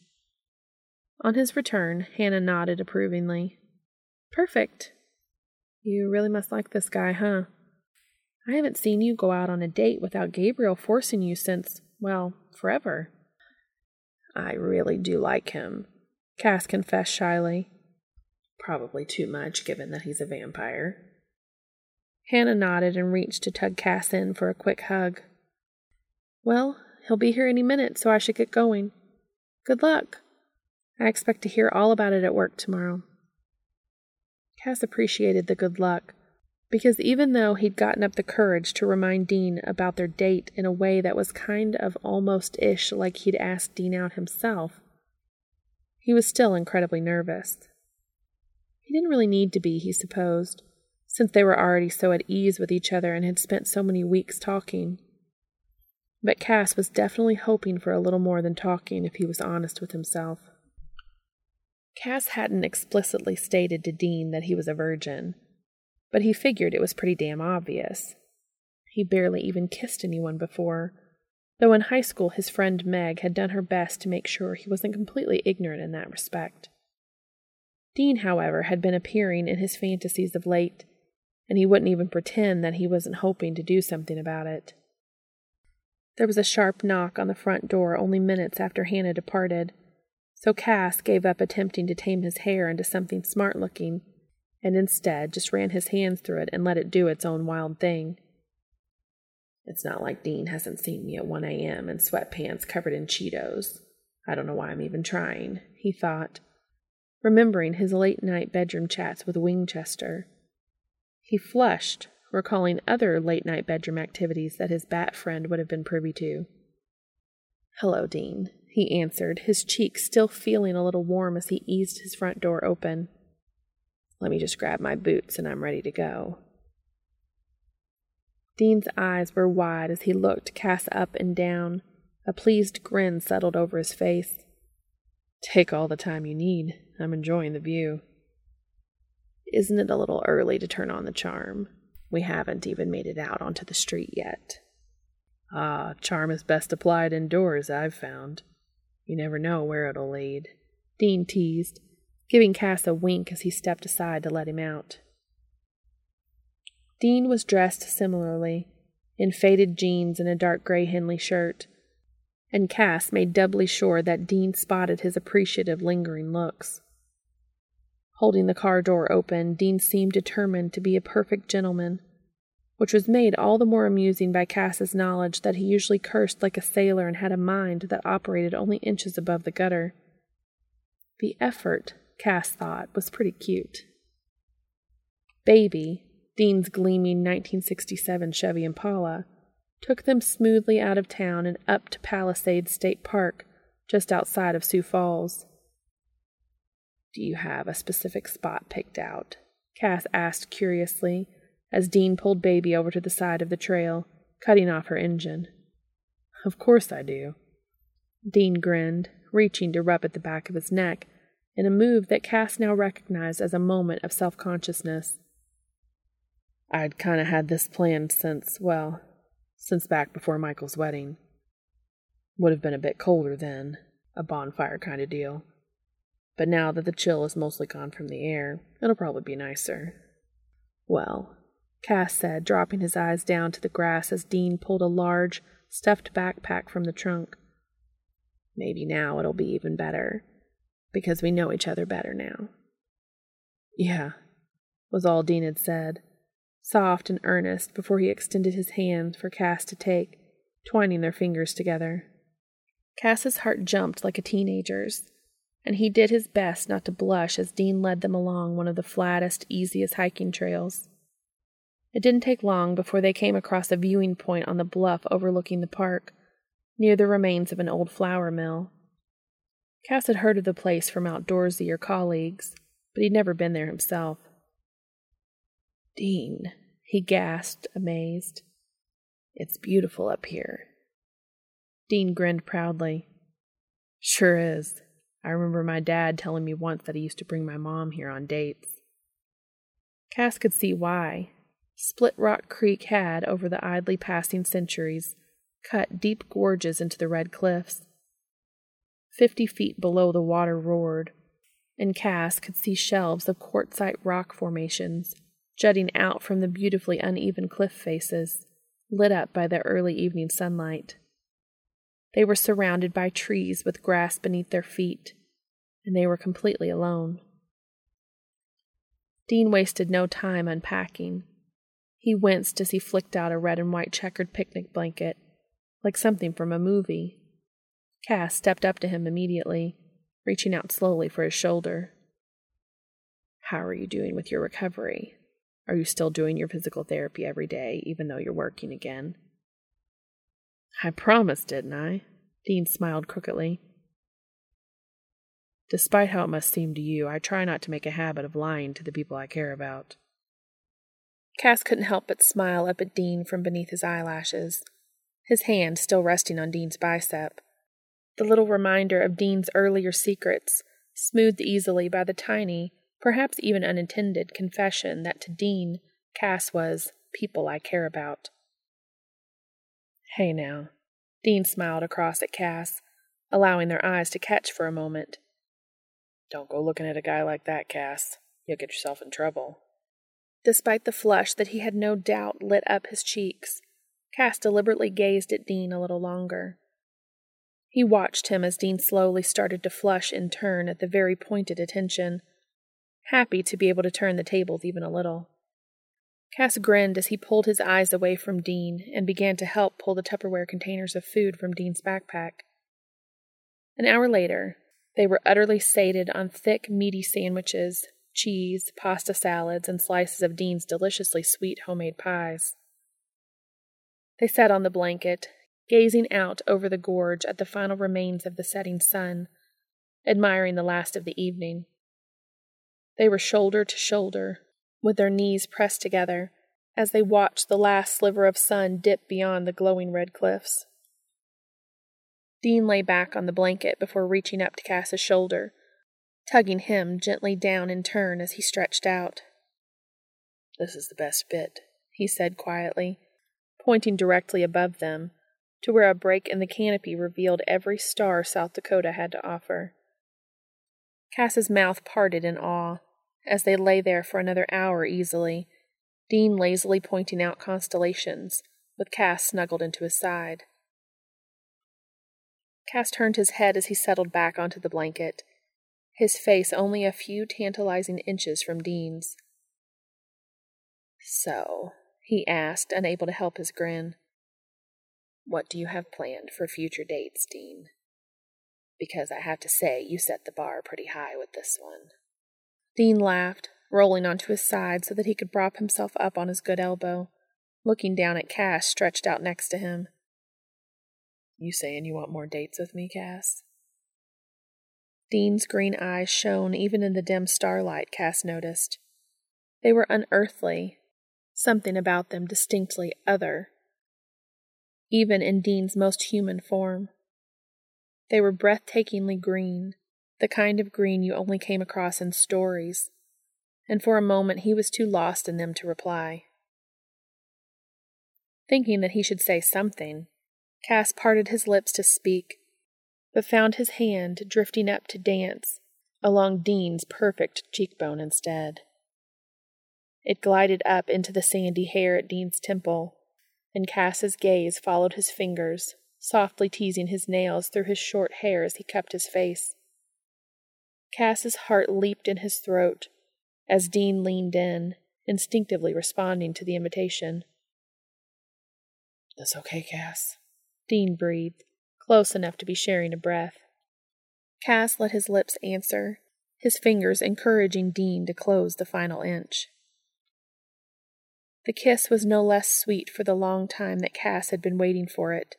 On his return, Hannah nodded approvingly. Perfect. You really must like this guy, huh? I haven't seen you go out on a date without Gabriel forcing you since, well, forever. I really do like him, Cass confessed shyly. Probably too much, given that he's a vampire. Hannah nodded and reached to tug Cass in for a quick hug. Well, he'll be here any minute, so I should get going. Good luck. I expect to hear all about it at work tomorrow. Cass appreciated the good luck, because even though he'd gotten up the courage to remind Dean about their date in a way that was kind of almost ish like he'd asked Dean out himself, he was still incredibly nervous. He didn't really need to be, he supposed, since they were already so at ease with each other and had spent so many weeks talking. But Cass was definitely hoping for a little more than talking if he was honest with himself. Cass hadn't explicitly stated to Dean that he was a virgin, but he figured it was pretty damn obvious. He barely even kissed anyone before, though in high school his friend Meg had done her best to make sure he wasn't completely ignorant in that respect. Dean, however, had been appearing in his fantasies of late, and he wouldn't even pretend that he wasn't hoping to do something about it. There was a sharp knock on the front door only minutes after Hannah departed so Cass gave up attempting to tame his hair into something smart looking, and instead just ran his hands through it and let it do its own wild thing. It's not like Dean hasn't seen me at 1 a.m. in sweatpants covered in Cheetos. I don't know why I'm even trying, he thought, remembering his late night bedroom chats with Winchester. He flushed, recalling other late night bedroom activities that his bat friend would have been privy to. Hello, Dean, he answered, his cheeks still feeling a little warm as he eased his front door open. Let me just grab my boots and I'm ready to go. Dean's eyes were wide as he looked Cass up and down. A pleased grin settled over his face. Take all the time you need. I'm enjoying the view. Isn't it a little early to turn on the charm? We haven't even made it out onto the street yet. Ah, charm is best applied indoors, I've found. You never know where it'll lead. Dean teased, giving Cass a wink as he stepped aside to let him out. Dean was dressed similarly, in faded jeans and a dark gray Henley shirt, and Cass made doubly sure that Dean spotted his appreciative, lingering looks. Holding the car door open, Dean seemed determined to be a perfect gentleman which was made all the more amusing by Cass's knowledge that he usually cursed like a sailor and had a mind that operated only inches above the gutter. The effort, Cass thought, was pretty cute. Baby, Dean's gleaming 1967 Chevy Impala, took them smoothly out of town and up to Palisades State Park, just outside of Sioux Falls. Do you have a specific spot picked out? Cass asked curiously as Dean pulled Baby over to the side of the trail, cutting off her engine. Of course I do. Dean grinned, reaching to rub at the back of his neck, in a move that Cass now recognized as a moment of self consciousness. I'd kind of had this planned since, well, since back before Michael's wedding. Would have been a bit colder then, a bonfire kind of deal. But now that the chill is mostly gone from the air, it'll probably be nicer. Well, Cass said, dropping his eyes down to the grass as Dean pulled a large, stuffed backpack from the trunk. Maybe now it'll be even better, because we know each other better now. Yeah, was all Dean had said, soft and earnest before he extended his hand for Cass to take, twining their fingers together. Cass's heart jumped like a teenager's, and he did his best not to blush as Dean led them along one of the flattest, easiest hiking trails. It didn't take long before they came across a viewing point on the bluff overlooking the park, near the remains of an old flour mill. Cass had heard of the place from outdoorsier colleagues, but he'd never been there himself. Dean, he gasped, amazed. It's beautiful up here. Dean grinned proudly. Sure is. I remember my dad telling me once that he used to bring my mom here on dates. Cass could see why, Split Rock Creek had, over the idly passing centuries, cut deep gorges into the red cliffs. Fifty feet below the water roared, and Cass could see shelves of quartzite rock formations jutting out from the beautifully uneven cliff faces, lit up by the early evening sunlight. They were surrounded by trees with grass beneath their feet, and they were completely alone. Dean wasted no time unpacking. He winced as he flicked out a red and white checkered picnic blanket, like something from a movie. Cass stepped up to him immediately, reaching out slowly for his shoulder. How are you doing with your recovery? Are you still doing your physical therapy every day, even though you're working again? I promised, didn't I? Dean smiled crookedly. Despite how it must seem to you, I try not to make a habit of lying to the people I care about. Cass couldn't help but smile up at Dean from beneath his eyelashes, his hand still resting on Dean's bicep. The little reminder of Dean's earlier secrets, smoothed easily by the tiny, perhaps even unintended, confession that to Dean, Cass was people I care about. Hey now. Dean smiled across at Cass, allowing their eyes to catch for a moment. Don't go looking at a guy like that, Cass. You'll get yourself in trouble. Despite the flush that he had no doubt lit up his cheeks, Cass deliberately gazed at Dean a little longer. He watched him as Dean slowly started to flush in turn at the very pointed attention, happy to be able to turn the tables even a little. Cass grinned as he pulled his eyes away from Dean and began to help pull the Tupperware containers of food from Dean's backpack. An hour later, they were utterly sated on thick, meaty sandwiches, cheese, pasta salads, and slices of Dean's deliciously sweet homemade pies. They sat on the blanket, gazing out over the gorge at the final remains of the setting sun, admiring the last of the evening. They were shoulder to shoulder, with their knees pressed together, as they watched the last sliver of sun dip beyond the glowing red cliffs. Dean lay back on the blanket before reaching up to Cass's shoulder, tugging him gently down in turn as he stretched out. This is the best bit, he said quietly, pointing directly above them to where a break in the canopy revealed every star South Dakota had to offer. Cass's mouth parted in awe as they lay there for another hour easily, Dean lazily pointing out constellations, with Cass snuggled into his side. Cass turned his head as he settled back onto the blanket, his face only a few tantalizing inches from Dean's. So, he asked, unable to help his grin, what do you have planned for future dates, Dean? Because I have to say, you set the bar pretty high with this one. Dean laughed, rolling onto his side so that he could prop himself up on his good elbow, looking down at Cass stretched out next to him. You saying you want more dates with me, Cass? Dean's green eyes shone even in the dim starlight, Cass noticed. They were unearthly, something about them distinctly other, even in Dean's most human form. They were breathtakingly green, the kind of green you only came across in stories, and for a moment he was too lost in them to reply. Thinking that he should say something, Cass parted his lips to speak, but found his hand drifting up to dance along Dean's perfect cheekbone instead. It glided up into the sandy hair at Dean's temple, and Cass's gaze followed his fingers, softly teasing his nails through his short hair as he cupped his face. Cass's heart leaped in his throat as Dean leaned in, instinctively responding to the invitation. That's okay, Cass. Dean breathed, close enough to be sharing a breath. Cass let his lips answer, his fingers encouraging Dean to close the final inch. The kiss was no less sweet for the long time that Cass had been waiting for it.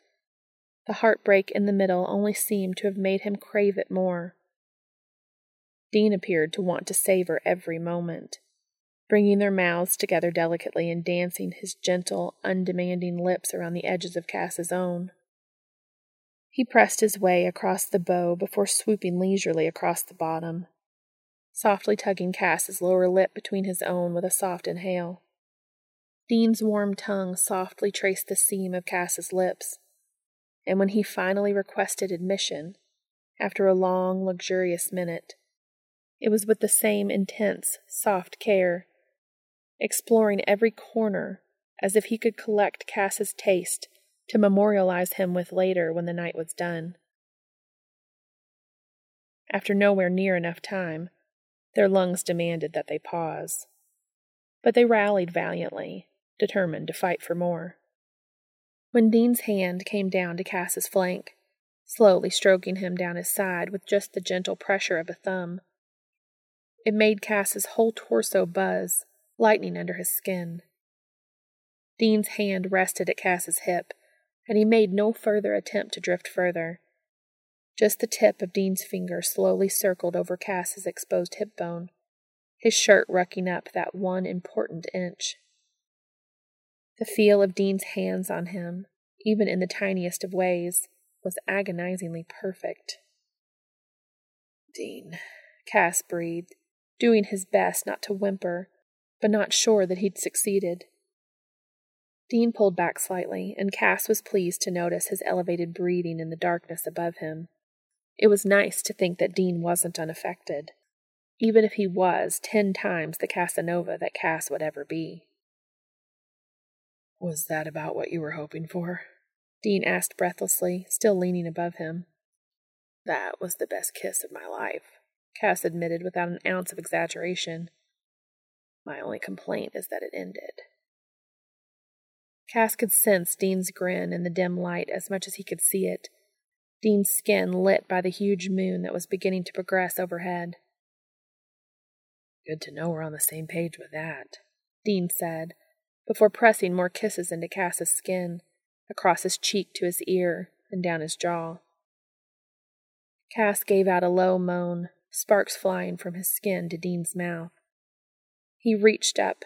The heartbreak in the middle only seemed to have made him crave it more. Dean appeared to want to savor every moment bringing their mouths together delicately and dancing his gentle, undemanding lips around the edges of Cass's own. He pressed his way across the bow before swooping leisurely across the bottom, softly tugging Cass's lower lip between his own with a soft inhale. Dean's warm tongue softly traced the seam of Cass's lips, and when he finally requested admission, after a long, luxurious minute, it was with the same intense, soft care exploring every corner as if he could collect Cass's taste to memorialize him with later when the night was done. After nowhere near enough time, their lungs demanded that they pause. But they rallied valiantly, determined to fight for more. When Dean's hand came down to Cass's flank, slowly stroking him down his side with just the gentle pressure of a thumb, it made Cass's whole torso buzz, lightning under his skin. Dean's hand rested at Cass's hip, and he made no further attempt to drift further. Just the tip of Dean's finger slowly circled over Cass's exposed hip bone, his shirt rucking up that one important inch. The feel of Dean's hands on him, even in the tiniest of ways, was agonizingly perfect. Dean, Cass breathed, doing his best not to whimper, but not sure that he'd succeeded. Dean pulled back slightly, and Cass was pleased to notice his elevated breathing in the darkness above him. It was nice to think that Dean wasn't unaffected, even if he was ten times the Casanova that Cass would ever be. Was that about what you were hoping for? Dean asked breathlessly, still leaning above him. That was the best kiss of my life, Cass admitted without an ounce of exaggeration. My only complaint is that it ended. Cass could sense Dean's grin in the dim light as much as he could see it, Dean's skin lit by the huge moon that was beginning to progress overhead. Good to know we're on the same page with that, Dean said, before pressing more kisses into Cass's skin, across his cheek to his ear, and down his jaw. Cass gave out a low moan, sparks flying from his skin to Dean's mouth. He reached up,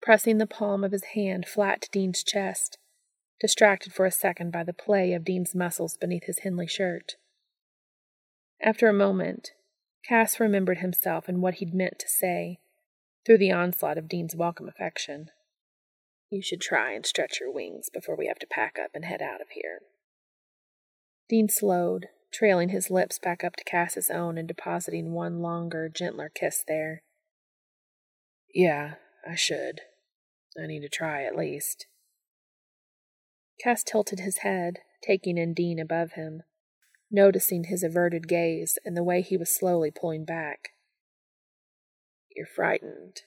pressing the palm of his hand flat to Dean's chest, distracted for a second by the play of Dean's muscles beneath his Henley shirt. After a moment, Cass remembered himself and what he'd meant to say through the onslaught of Dean's welcome affection. You should try and stretch your wings before we have to pack up and head out of here. Dean slowed, trailing his lips back up to Cass's own and depositing one longer, gentler kiss there. Yeah, I should. I need to try at least. Cass tilted his head, taking in Dean above him, noticing his averted gaze and the way he was slowly pulling back. You're frightened,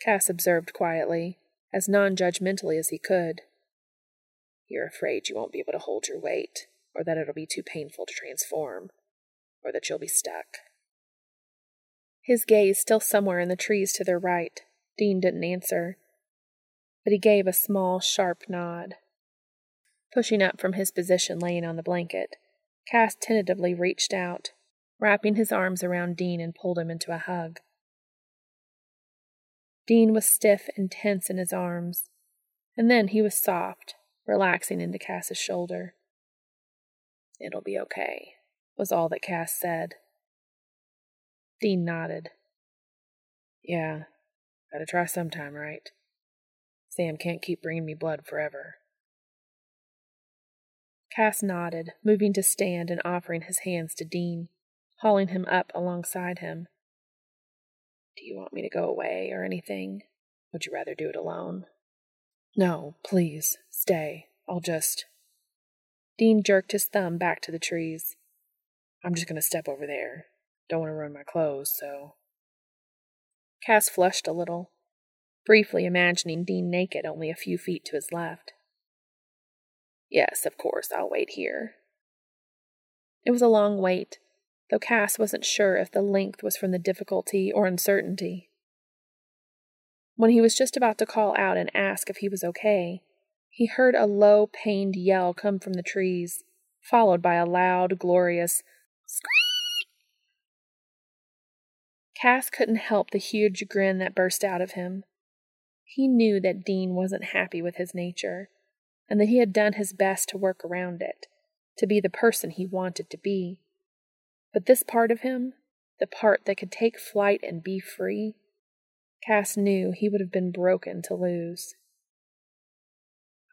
Cass observed quietly, as non judgmentally as he could. You're afraid you won't be able to hold your weight, or that it'll be too painful to transform, or that you'll be stuck. His gaze still somewhere in the trees to their right, Dean didn't answer, but he gave a small, sharp nod. Pushing up from his position laying on the blanket, Cass tentatively reached out, wrapping his arms around Dean and pulled him into a hug. Dean was stiff and tense in his arms, and then he was soft, relaxing into Cass's shoulder. It'll be okay, was all that Cass said. Dean nodded. Yeah, gotta try sometime, right? Sam can't keep bringing me blood forever. Cass nodded, moving to stand and offering his hands to Dean, hauling him up alongside him. Do you want me to go away or anything? Would you rather do it alone? No, please, stay. I'll just. Dean jerked his thumb back to the trees. I'm just going to step over there. Don't want to ruin my clothes, so. Cass flushed a little, briefly imagining Dean naked only a few feet to his left. Yes, of course, I'll wait here. It was a long wait, though Cass wasn't sure if the length was from the difficulty or uncertainty. When he was just about to call out and ask if he was okay, he heard a low, pained yell come from the trees, followed by a loud, glorious scream. Cass couldn't help the huge grin that burst out of him. He knew that Dean wasn't happy with his nature, and that he had done his best to work around it, to be the person he wanted to be. But this part of him, the part that could take flight and be free, Cass knew he would have been broken to lose.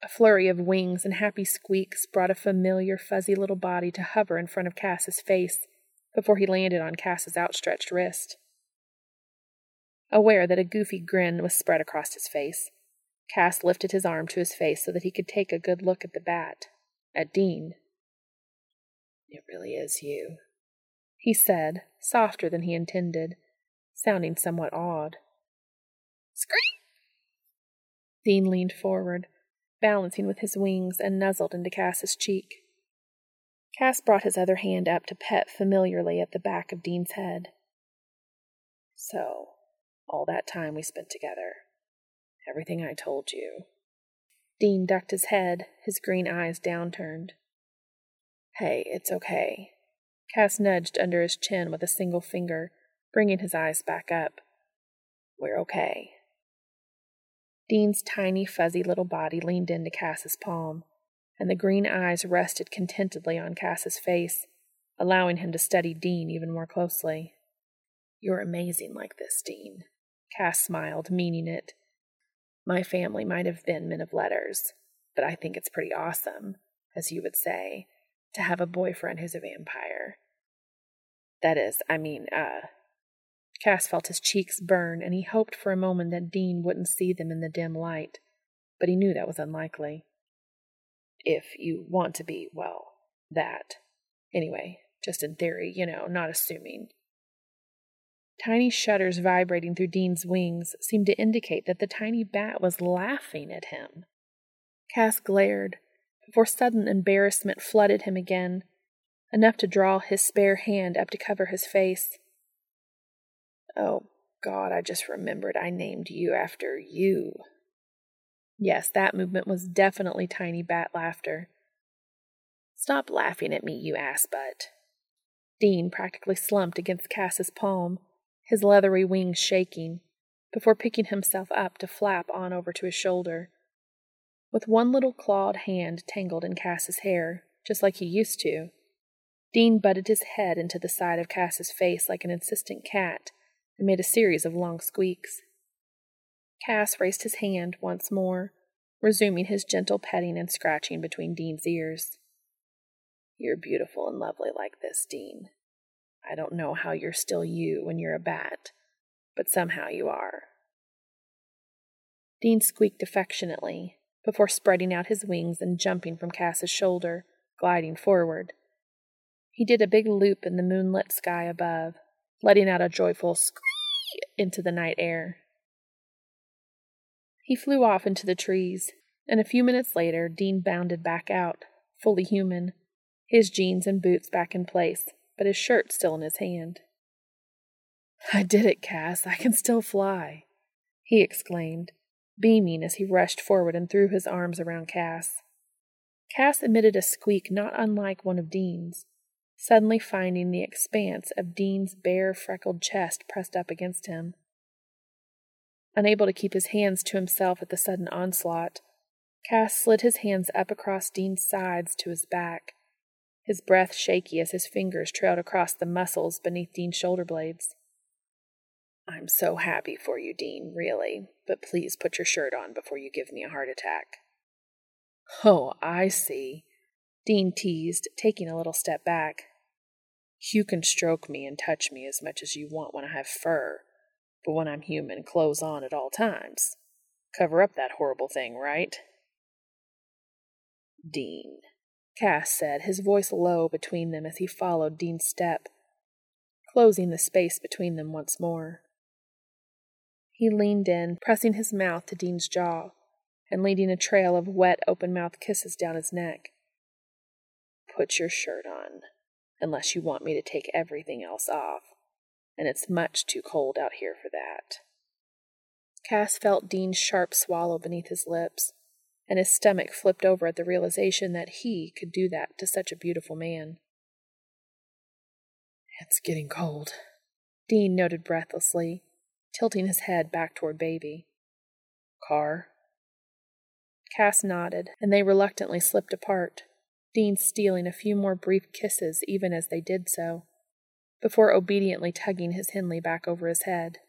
A flurry of wings and happy squeaks brought a familiar, fuzzy little body to hover in front of Cass's face before he landed on Cass's outstretched wrist. Aware that a goofy grin was spread across his face, Cass lifted his arm to his face so that he could take a good look at the bat, at Dean. It really is you, he said, softer than he intended, sounding somewhat awed. Scream! Dean leaned forward, balancing with his wings, and nuzzled into Cass's cheek. Cass brought his other hand up to pet familiarly at the back of Dean's head. So, all that time we spent together, everything I told you. Dean ducked his head, his green eyes downturned. Hey, it's okay. Cass nudged under his chin with a single finger, bringing his eyes back up. We're okay. Dean's tiny, fuzzy little body leaned into Cass's palm, and the green eyes rested contentedly on Cass's face, allowing him to study Dean even more closely. You're amazing like this, Dean. Cass smiled, meaning it. My family might have been men of letters, but I think it's pretty awesome, as you would say, to have a boyfriend who's a vampire. That is, I mean, uh, Cass felt his cheeks burn, and he hoped for a moment that Dean wouldn't see them in the dim light, but he knew that was unlikely. If you want to be, well, that. Anyway, just in theory, you know, not assuming. Tiny shudders vibrating through Dean's wings seemed to indicate that the tiny bat was laughing at him. Cass glared, before sudden embarrassment flooded him again, enough to draw his spare hand up to cover his face. Oh, God, I just remembered I named you after you. Yes, that movement was definitely tiny bat laughter. Stop laughing at me, you ass butt. Dean practically slumped against Cass's palm, his leathery wings shaking, before picking himself up to flap on over to his shoulder. With one little clawed hand tangled in Cass's hair, just like he used to, Dean butted his head into the side of Cass's face like an insistent cat and made a series of long squeaks. Cass raised his hand once more, resuming his gentle petting and scratching between Dean's ears. You're beautiful and lovely like this, Dean. I don't know how you're still you when you're a bat, but somehow you are. Dean squeaked affectionately before spreading out his wings and jumping from Cass's shoulder, gliding forward. He did a big loop in the moonlit sky above, letting out a joyful scream into the night air. He flew off into the trees, and a few minutes later Dean bounded back out, fully human, his jeans and boots back in place, but his shirt still in his hand. I did it, Cass. I can still fly, he exclaimed, beaming as he rushed forward and threw his arms around Cass. Cass emitted a squeak not unlike one of Dean's, suddenly finding the expanse of Dean's bare, freckled chest pressed up against him. Unable to keep his hands to himself at the sudden onslaught, Cass slid his hands up across Dean's sides to his back, his breath shaky as his fingers trailed across the muscles beneath Dean's shoulder blades. I'm so happy for you, Dean, really, but please put your shirt on before you give me a heart attack. Oh, I see, Dean teased, taking a little step back. You can stroke me and touch me as much as you want when I have fur, but when I'm human, clothes on at all times. Cover up that horrible thing, right? Dean, Cass said, his voice low between them as he followed Dean's step, closing the space between them once more. He leaned in, pressing his mouth to Dean's jaw, and leading a trail of wet, open mouthed kisses down his neck. Put your shirt on, unless you want me to take everything else off, and it's much too cold out here for that. Cass felt Dean's sharp swallow beneath his lips, and his stomach flipped over at the realization that he could do that to such a beautiful man. It's getting cold, Dean noted breathlessly, tilting his head back toward Baby. Car? Cass nodded, and they reluctantly slipped apart. Dean stealing a few more brief kisses even as they did so, before obediently tugging his Henley back over his head.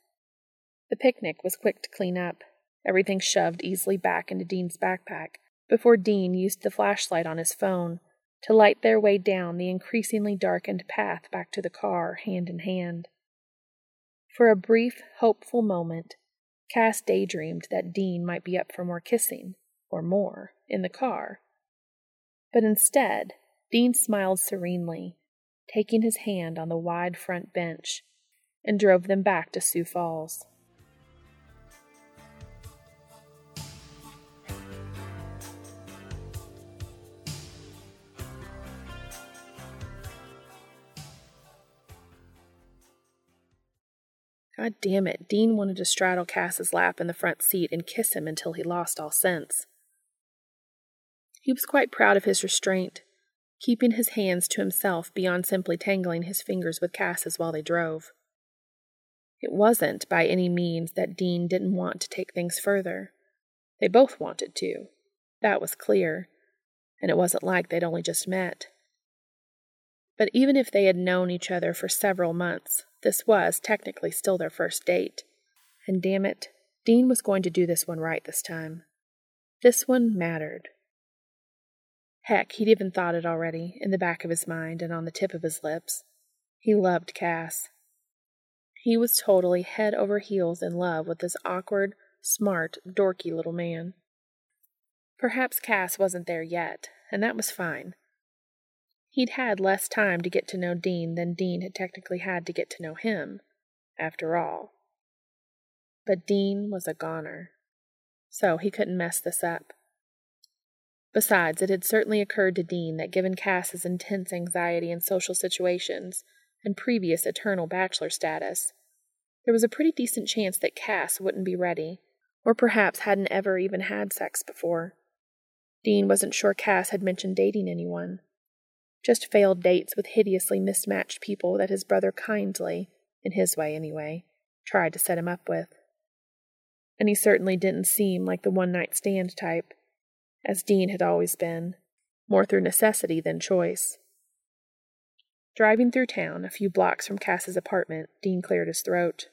The picnic was quick to clean up, everything shoved easily back into Dean's backpack, before Dean used the flashlight on his phone to light their way down the increasingly darkened path back to the car, hand in hand. For a brief, hopeful moment, Cass daydreamed that Dean might be up for more kissing, or more, in the car. But instead, Dean smiled serenely, taking his hand on the wide front bench, and drove them back to Sioux Falls. God damn it, Dean wanted to straddle Cass's lap in the front seat and kiss him until he lost all sense. He was quite proud of his restraint, keeping his hands to himself beyond simply tangling his fingers with Cass's while they drove. It wasn't, by any means, that Dean didn't want to take things further. They both wanted to. That was clear. And it wasn't like they'd only just met. But even if they had known each other for several months, this was technically still their first date. And damn it, Dean was going to do this one right this time. This one mattered. Heck, he'd even thought it already, in the back of his mind and on the tip of his lips. He loved Cass. He was totally head over heels in love with this awkward, smart, dorky little man. Perhaps Cass wasn't there yet, and that was fine. He'd had less time to get to know Dean than Dean had technically had to get to know him, after all. But Dean was a goner, so he couldn't mess this up. Besides, it had certainly occurred to Dean that given Cass's intense anxiety in social situations and previous eternal bachelor status, there was a pretty decent chance that Cass wouldn't be ready, or perhaps hadn't ever even had sex before. Dean wasn't sure Cass had mentioned dating anyone. Just failed dates with hideously mismatched people that his brother kindly, in his way anyway, tried to set him up with. And he certainly didn't seem like the one night stand type as Dean had always been, more through necessity than choice. Driving through town, a few blocks from Cass's apartment, Dean cleared his throat.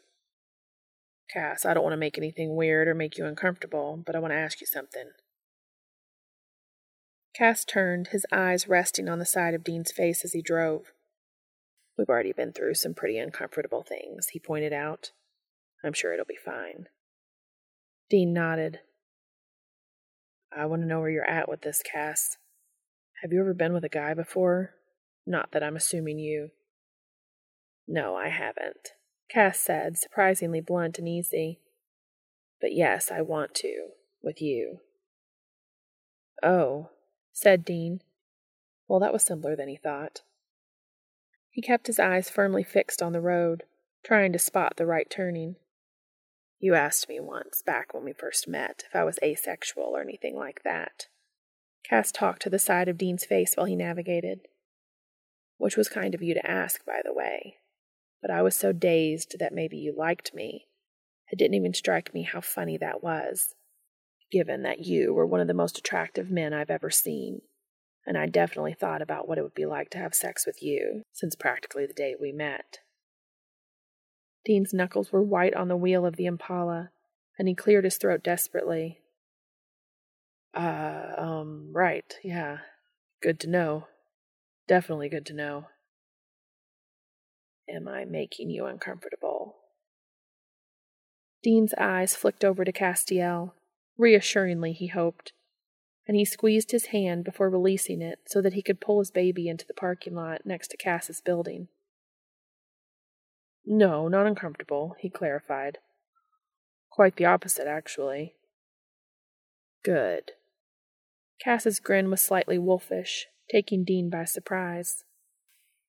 Cass, I don't want to make anything weird or make you uncomfortable, but I want to ask you something. Cass turned, his eyes resting on the side of Dean's face as he drove. We've already been through some pretty uncomfortable things, he pointed out. I'm sure it'll be fine. Dean nodded. I want to know where you're at with this, Cass. Have you ever been with a guy before? Not that I'm assuming you. No, I haven't, Cass said, surprisingly blunt and easy. But yes, I want to, with you. Oh, said Dean. Well, that was simpler than he thought. He kept his eyes firmly fixed on the road, trying to spot the right turning. You asked me once, back when we first met, if I was asexual or anything like that. Cass talked to the side of Dean's face while he navigated. Which was kind of you to ask, by the way. But I was so dazed that maybe you liked me. It didn't even strike me how funny that was, given that you were one of the most attractive men I've ever seen. And I definitely thought about what it would be like to have sex with you since practically the day we met. Dean's knuckles were white on the wheel of the Impala, and he cleared his throat desperately. Uh, um, right, yeah. Good to know. Definitely good to know. Am I making you uncomfortable? Dean's eyes flicked over to Castiel, reassuringly, he hoped, and he squeezed his hand before releasing it so that he could pull his baby into the parking lot next to Cass's building. No, not uncomfortable, he clarified. Quite the opposite, actually. Good. Cass's grin was slightly wolfish, taking Dean by surprise.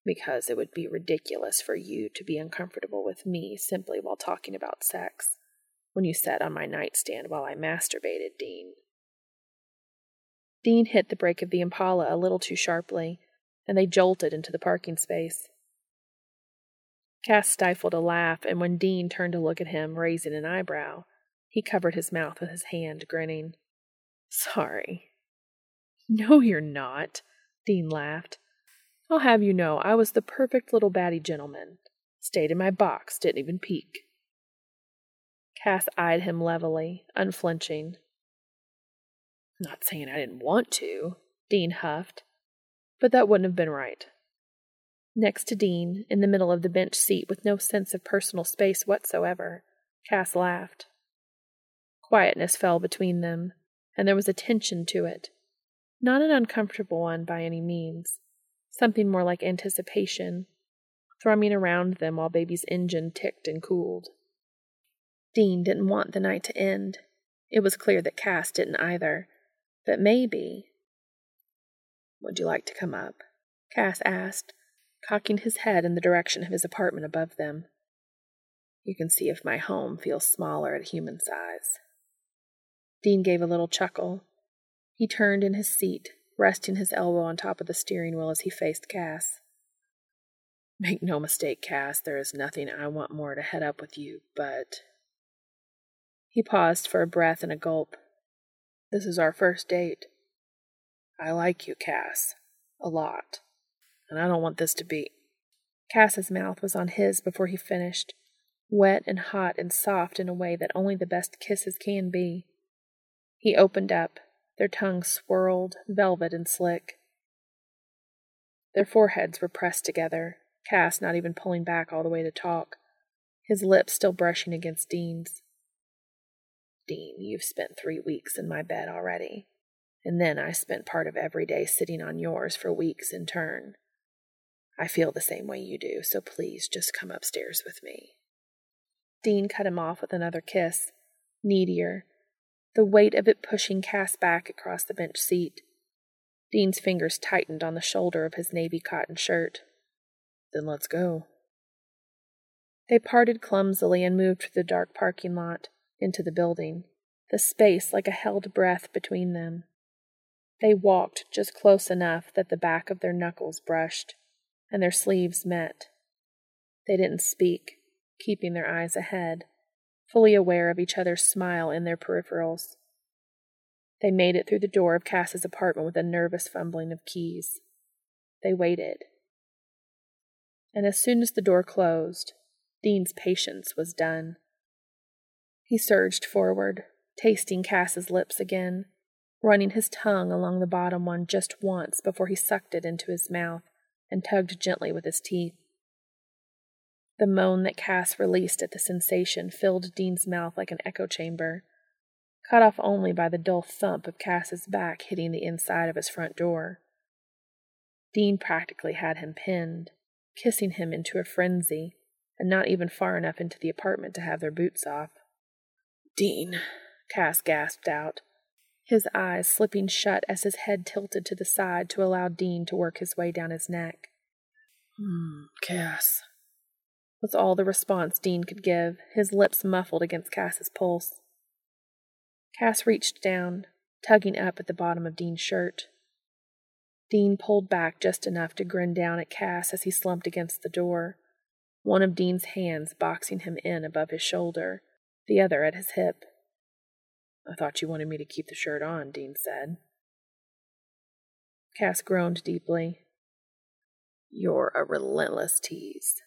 Because it would be ridiculous for you to be uncomfortable with me simply while talking about sex, when you sat on my nightstand while I masturbated, Dean. Dean hit the brake of the Impala a little too sharply, and they jolted into the parking space. Cass stifled a laugh, and when Dean turned to look at him, raising an eyebrow, he covered his mouth with his hand, grinning. Sorry. No, you're not, Dean laughed. I'll have you know I was the perfect little batty gentleman. Stayed in my box, didn't even peek. Cass eyed him levelly, unflinching. Not saying I didn't want to, Dean huffed, but that wouldn't have been right. Next to Dean, in the middle of the bench seat with no sense of personal space whatsoever, Cass laughed. Quietness fell between them, and there was a tension to it. Not an uncomfortable one by any means, something more like anticipation, thrumming around them while baby's engine ticked and cooled. Dean didn't want the night to end. It was clear that Cass didn't either. But maybe. Would you like to come up? Cass asked, cocking his head in the direction of his apartment above them. You can see if my home feels smaller at human size. Dean gave a little chuckle. He turned in his seat, resting his elbow on top of the steering wheel as he faced Cass. Make no mistake, Cass, there is nothing I want more to head up with you, but. He paused for a breath and a gulp. This is our first date. I like you, Cass, a lot, and I don't want this to be. Cass's mouth was on his before he finished, wet and hot and soft in a way that only the best kisses can be. He opened up, their tongues swirled, velvet and slick. Their foreheads were pressed together, Cass not even pulling back all the way to talk, his lips still brushing against Dean's. Dean, you've spent three weeks in my bed already. And then I spent part of every day sitting on yours for weeks in turn. I feel the same way you do, so please just come upstairs with me. Dean cut him off with another kiss, needier, the weight of it pushing Cass back across the bench seat. Dean's fingers tightened on the shoulder of his navy cotton shirt. Then let's go. They parted clumsily and moved through the dark parking lot into the building, the space like a held breath between them. They walked just close enough that the back of their knuckles brushed, and their sleeves met. They didn't speak, keeping their eyes ahead, fully aware of each other's smile in their peripherals. They made it through the door of Cass's apartment with a nervous fumbling of keys. They waited. And as soon as the door closed, Dean's patience was done. He surged forward, tasting Cass's lips again, running his tongue along the bottom one just once before he sucked it into his mouth and tugged gently with his teeth. The moan that Cass released at the sensation filled Dean's mouth like an echo chamber, cut off only by the dull thump of Cass's back hitting the inside of his front door. Dean practically had him pinned, kissing him into a frenzy, and not even far enough into the apartment to have their boots off. Dean, Cass gasped out, his eyes slipping shut as his head tilted to the side to allow Dean to work his way down his neck. Hmm, Cass. Was all the response Dean could give, his lips muffled against Cass's pulse. Cass reached down, tugging up at the bottom of Dean's shirt. Dean pulled back just enough to grin down at Cass as he slumped against the door, one of Dean's hands boxing him in above his shoulder, the other at his hip. I thought you wanted me to keep the shirt on, Dean said. Cass groaned deeply. You're a relentless tease.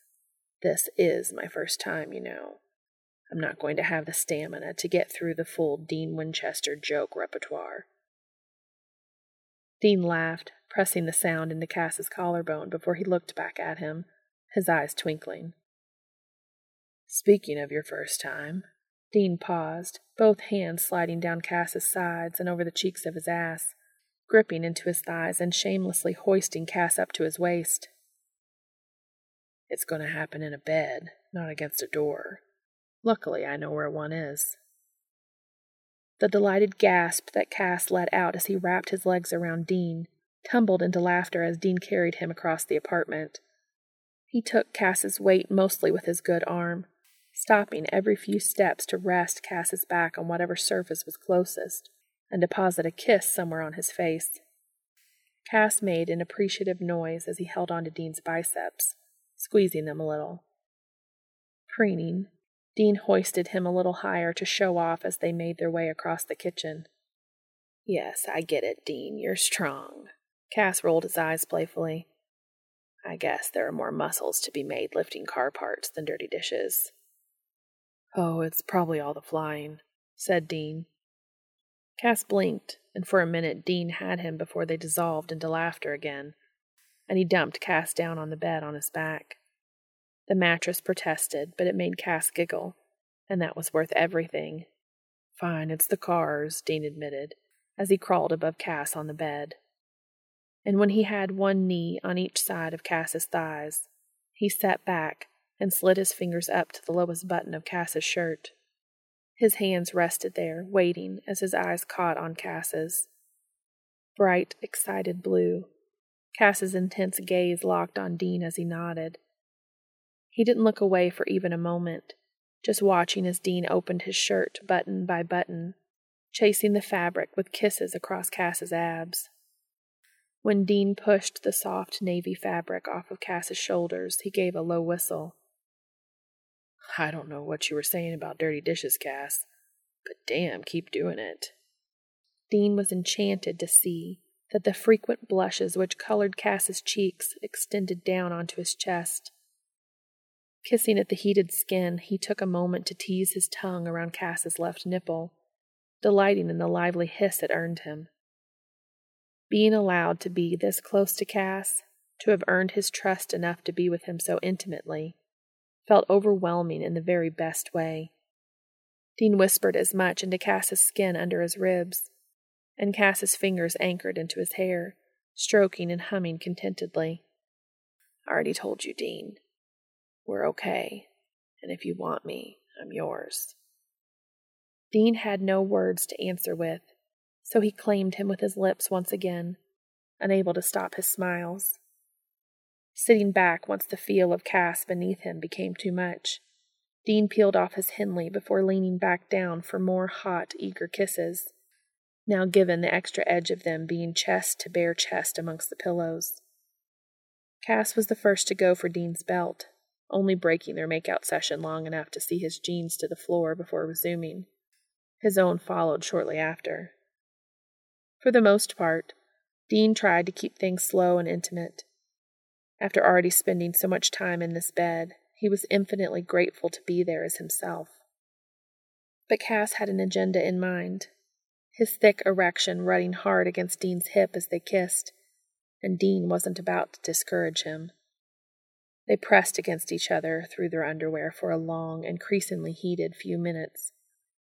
This is my first time, you know. I'm not going to have the stamina to get through the full Dean Winchester joke repertoire. Dean laughed, pressing the sound into Cass's collarbone before he looked back at him, his eyes twinkling. Speaking of your first time, Dean paused, both hands sliding down Cass's sides and over the cheeks of his ass, gripping into his thighs and shamelessly hoisting Cass up to his waist. It's going to happen in a bed, not against a door. Luckily, I know where one is. The delighted gasp that Cass let out as he wrapped his legs around Dean tumbled into laughter as Dean carried him across the apartment. He took Cass's weight mostly with his good arm, stopping every few steps to rest Cass's back on whatever surface was closest and deposit a kiss somewhere on his face. Cass made an appreciative noise as he held on to Dean's biceps, squeezing them a little. Preening, Dean hoisted him a little higher to show off as they made their way across the kitchen. Yes, I get it, Dean. You're strong. Cass rolled his eyes playfully. I guess there are more muscles to be made lifting car parts than dirty dishes. Oh, it's probably all the flying, said Dean. Cass blinked, and for a minute Dean had him before they dissolved into laughter again. and he dumped Cass down on the bed on his back. The mattress protested, but it made Cass giggle, and that was worth everything. Fine, it's the cars, Dean admitted, as he crawled above Cass on the bed. And when he had one knee on each side of Cass's thighs, he sat back and slid his fingers up to the lowest button of Cass's shirt. His hands rested there, waiting as his eyes caught on Cass's. Bright, excited blue. Cass's intense gaze locked on Dean as he nodded. He didn't look away for even a moment, just watching as Dean opened his shirt button by button, chasing the fabric with kisses across Cass's abs. When Dean pushed the soft navy fabric off of Cass's shoulders, he gave a low whistle. I don't know what you were saying about dirty dishes, Cass, but damn, keep doing it. Dean was enchanted to see that the frequent blushes which colored Cass's cheeks extended down onto his chest. Kissing at the heated skin, he took a moment to tease his tongue around Cass's left nipple, delighting in the lively hiss it earned him. Being allowed to be this close to Cass, to have earned his trust enough to be with him so intimately, felt overwhelming in the very best way. Dean whispered as much into Cass's skin under his ribs, and Cass's fingers anchored into his hair, stroking and humming contentedly. I already told you, Dean, we're okay, and if you want me, I'm yours. Dean had no words to answer with, so he claimed him with his lips once again, unable to stop his smiles. Sitting back once the feel of Cass beneath him became too much, Dean peeled off his Henley before leaning back down for more hot, eager kisses, now given the extra edge of them being chest to bare chest amongst the pillows. Cass was the first to go for Dean's belt, only breaking their make-out session long enough to see his jeans to the floor before resuming. His own followed shortly after. For the most part, Dean tried to keep things slow and intimate. After already spending so much time in this bed, he was infinitely grateful to be there as himself. But Cass had an agenda in mind, his thick erection running hard against Dean's hip as they kissed, and Dean wasn't about to discourage him. They pressed against each other through their underwear for a long, increasingly heated few minutes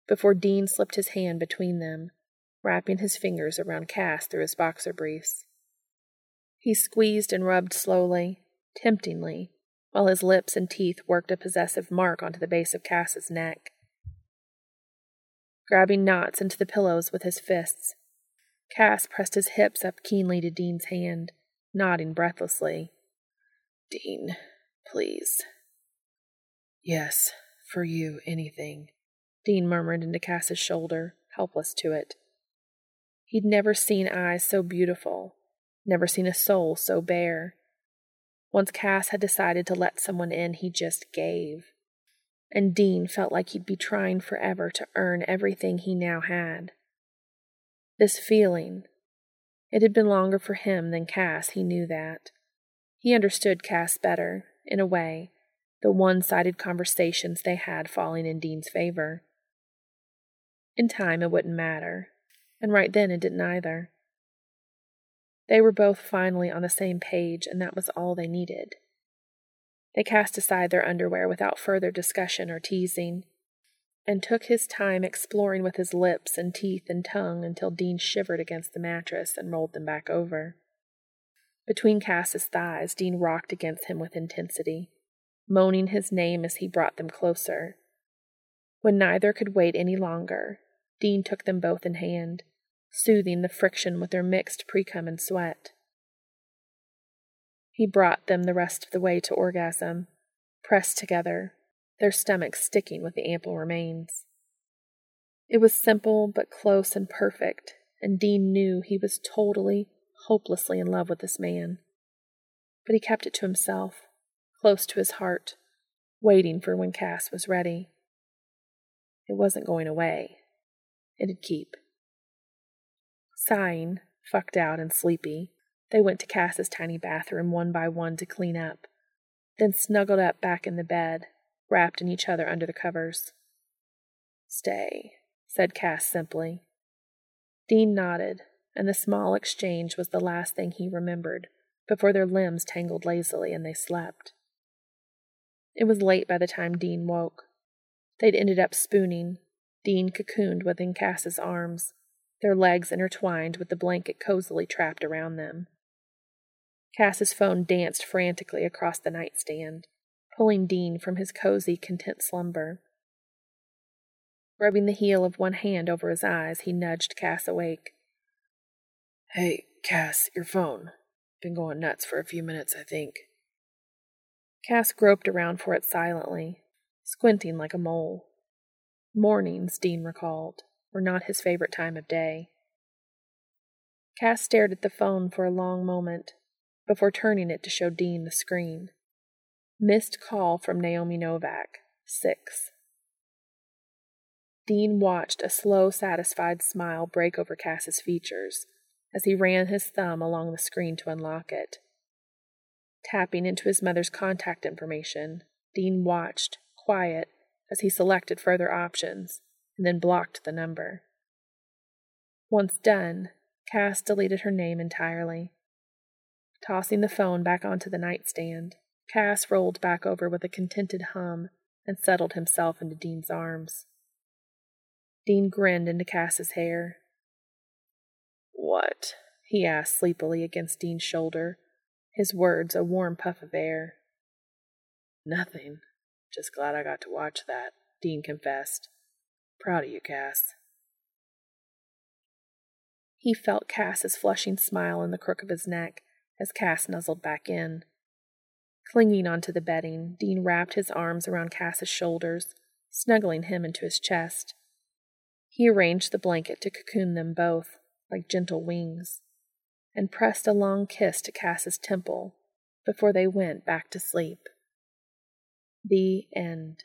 before Dean slipped his hand between them, wrapping his fingers around Cass through his boxer briefs. He squeezed and rubbed slowly, temptingly, while his lips and teeth worked a possessive mark onto the base of Cass's neck. Grabbing knots into the pillows with his fists, Cass pressed his hips up keenly to Dean's hand, nodding breathlessly. Dean, please. Yes, for you, anything, Dean murmured into Cass's shoulder, helpless to it. He'd never seen eyes so beautiful, never seen a soul so bare. Once Cass had decided to let someone in, he just gave. And Dean felt like he'd be trying forever to earn everything he now had. This feeling, it had been longer for him than Cass, he knew that. He understood Cass better, in a way, the one sided conversations they had falling in Dean's favor. In time, it wouldn't matter, and right then it didn't either. They were both finally on the same page, and that was all they needed. They cast aside their underwear without further discussion or teasing, and took his time exploring with his lips and teeth and tongue until Dean shivered against the mattress and rolled them back over. Between Cass's thighs, Dean rocked against him with intensity, moaning his name as he brought them closer. When neither could wait any longer, Dean took them both in hand, soothing the friction with their mixed precum and sweat. He brought them the rest of the way to orgasm, pressed together, their stomachs sticking with the ample remains. It was simple but close and perfect, and Dean knew he was totally, hopelessly in love with this man. But he kept it to himself, close to his heart, waiting for when Cass was ready. It wasn't going away. It'd keep. Sighing, fucked out, and sleepy, they went to Cass's tiny bathroom one by one to clean up, then snuggled up back in the bed, wrapped in each other under the covers. Stay, said Cass simply. Dean nodded, and the small exchange was the last thing he remembered before their limbs tangled lazily and they slept. It was late by the time Dean woke. They'd ended up spooning, Dean cocooned within Cass's arms, their legs intertwined with the blanket cozily trapped around them. Cass's phone danced frantically across the nightstand, pulling Dean from his cozy, content slumber. Rubbing the heel of one hand over his eyes, he nudged Cass awake. Hey, Cass, your phone. Been going nuts for a few minutes, I think. Cass groped around for it silently, squinting like a mole. Mornings, Dean recalled, were not his favorite time of day. Cass stared at the phone for a long moment before turning it to show Dean the screen. Missed call from Naomi Novak, 6. Dean watched a slow, satisfied smile break over Cass's features as he ran his thumb along the screen to unlock it. Tapping into his mother's contact information, Dean watched, quiet, as he selected further options and then blocked the number. Once done, Cass deleted her name entirely. Tossing the phone back onto the nightstand, Cass rolled back over with a contented hum and settled himself into Dean's arms. Dean grinned into Cass's hair. What? he asked sleepily against Dean's shoulder, his words a warm puff of air. Nothing. Just glad I got to watch that, Dean confessed. Proud of you, Cass. He felt Cass's flushing smile in the crook of his neck as Cass nuzzled back in. Clinging onto the bedding, Dean wrapped his arms around Cass's shoulders, snuggling him into his chest. He arranged the blanket to cocoon them both, like gentle wings, and pressed a long kiss to Cass's temple before they went back to sleep. The end.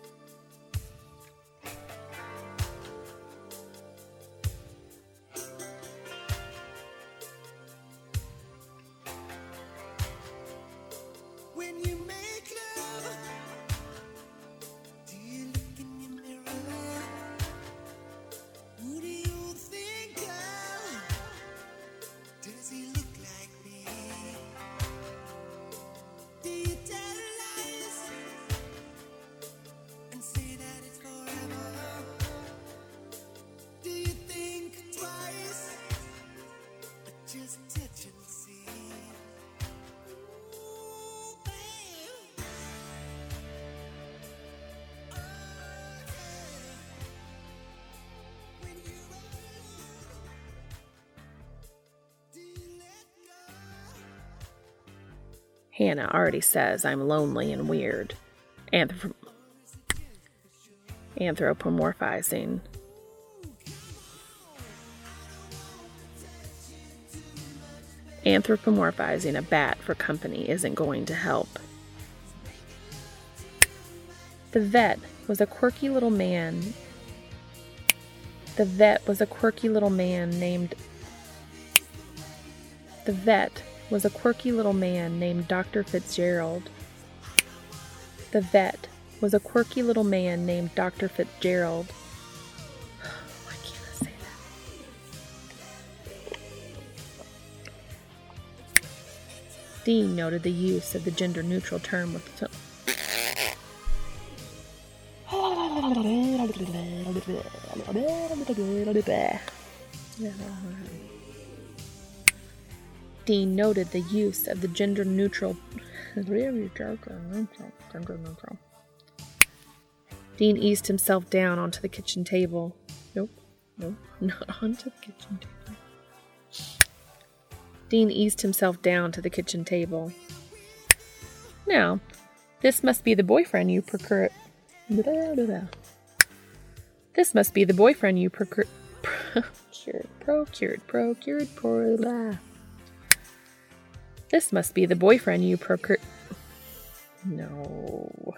Hannah already says I'm lonely and weird. Anthrop- anthropomorphizing. Anthropomorphizing a bat for company isn't going to help. The vet was a quirky little man. The vet was a quirky little man named. The vet was a quirky little man named Dr. Fitzgerald. The vet was a quirky little man named Dr. Fitzgerald. Why can't I say that? Dean noted the use of the gender neutral term with. So- Dean noted the use of the gender neutral. Dean eased himself down onto the kitchen table. Nope, nope, not onto the kitchen table. Dean eased himself down to the kitchen table. Now, this must be the boyfriend you procure. This must be the boyfriend you procure. procured, procured, procured, procured. This must be the boyfriend you procure. No.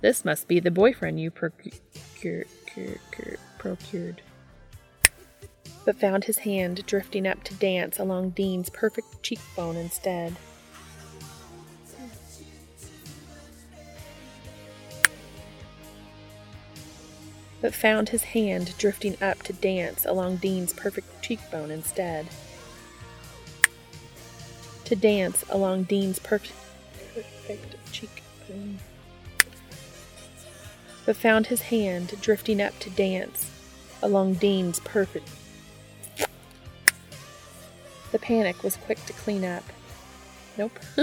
This must be the boyfriend you procured, procured. But found his hand drifting up to dance along Dean's perfect cheekbone instead. but found his hand drifting up to dance along Dean's perfect cheekbone instead. To dance along Dean's perfect, cheekbone. But found his hand drifting up to dance along Dean's perfect. The panic was quick to clean up. Nope.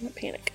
Not panic.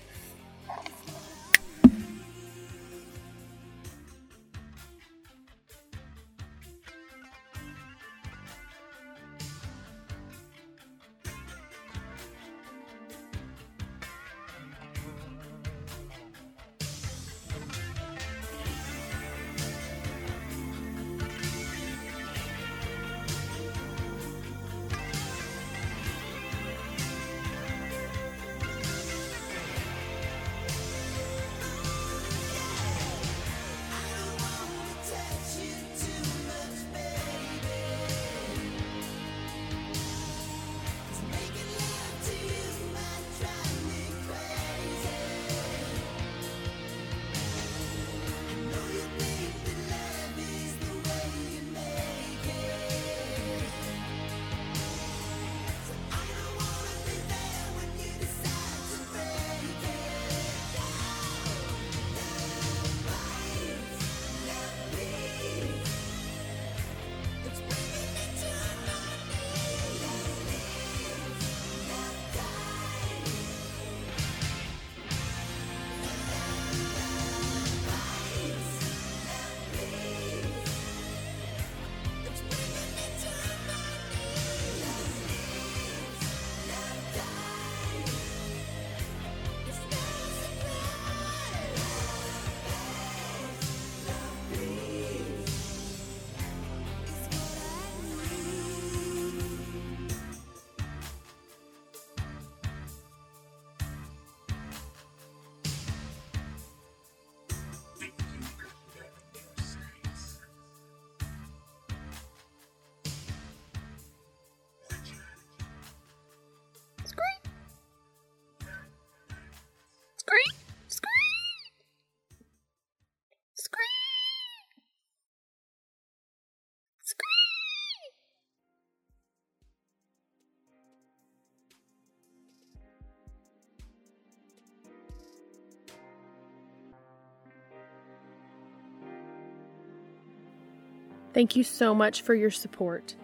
Thank you so much for your support.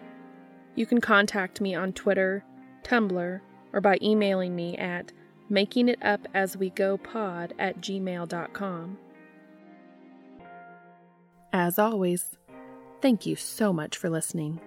You can contact me on Twitter, Tumblr, or by emailing me at makingitupaswegopod at gmail.com. As always, thank you so much for listening.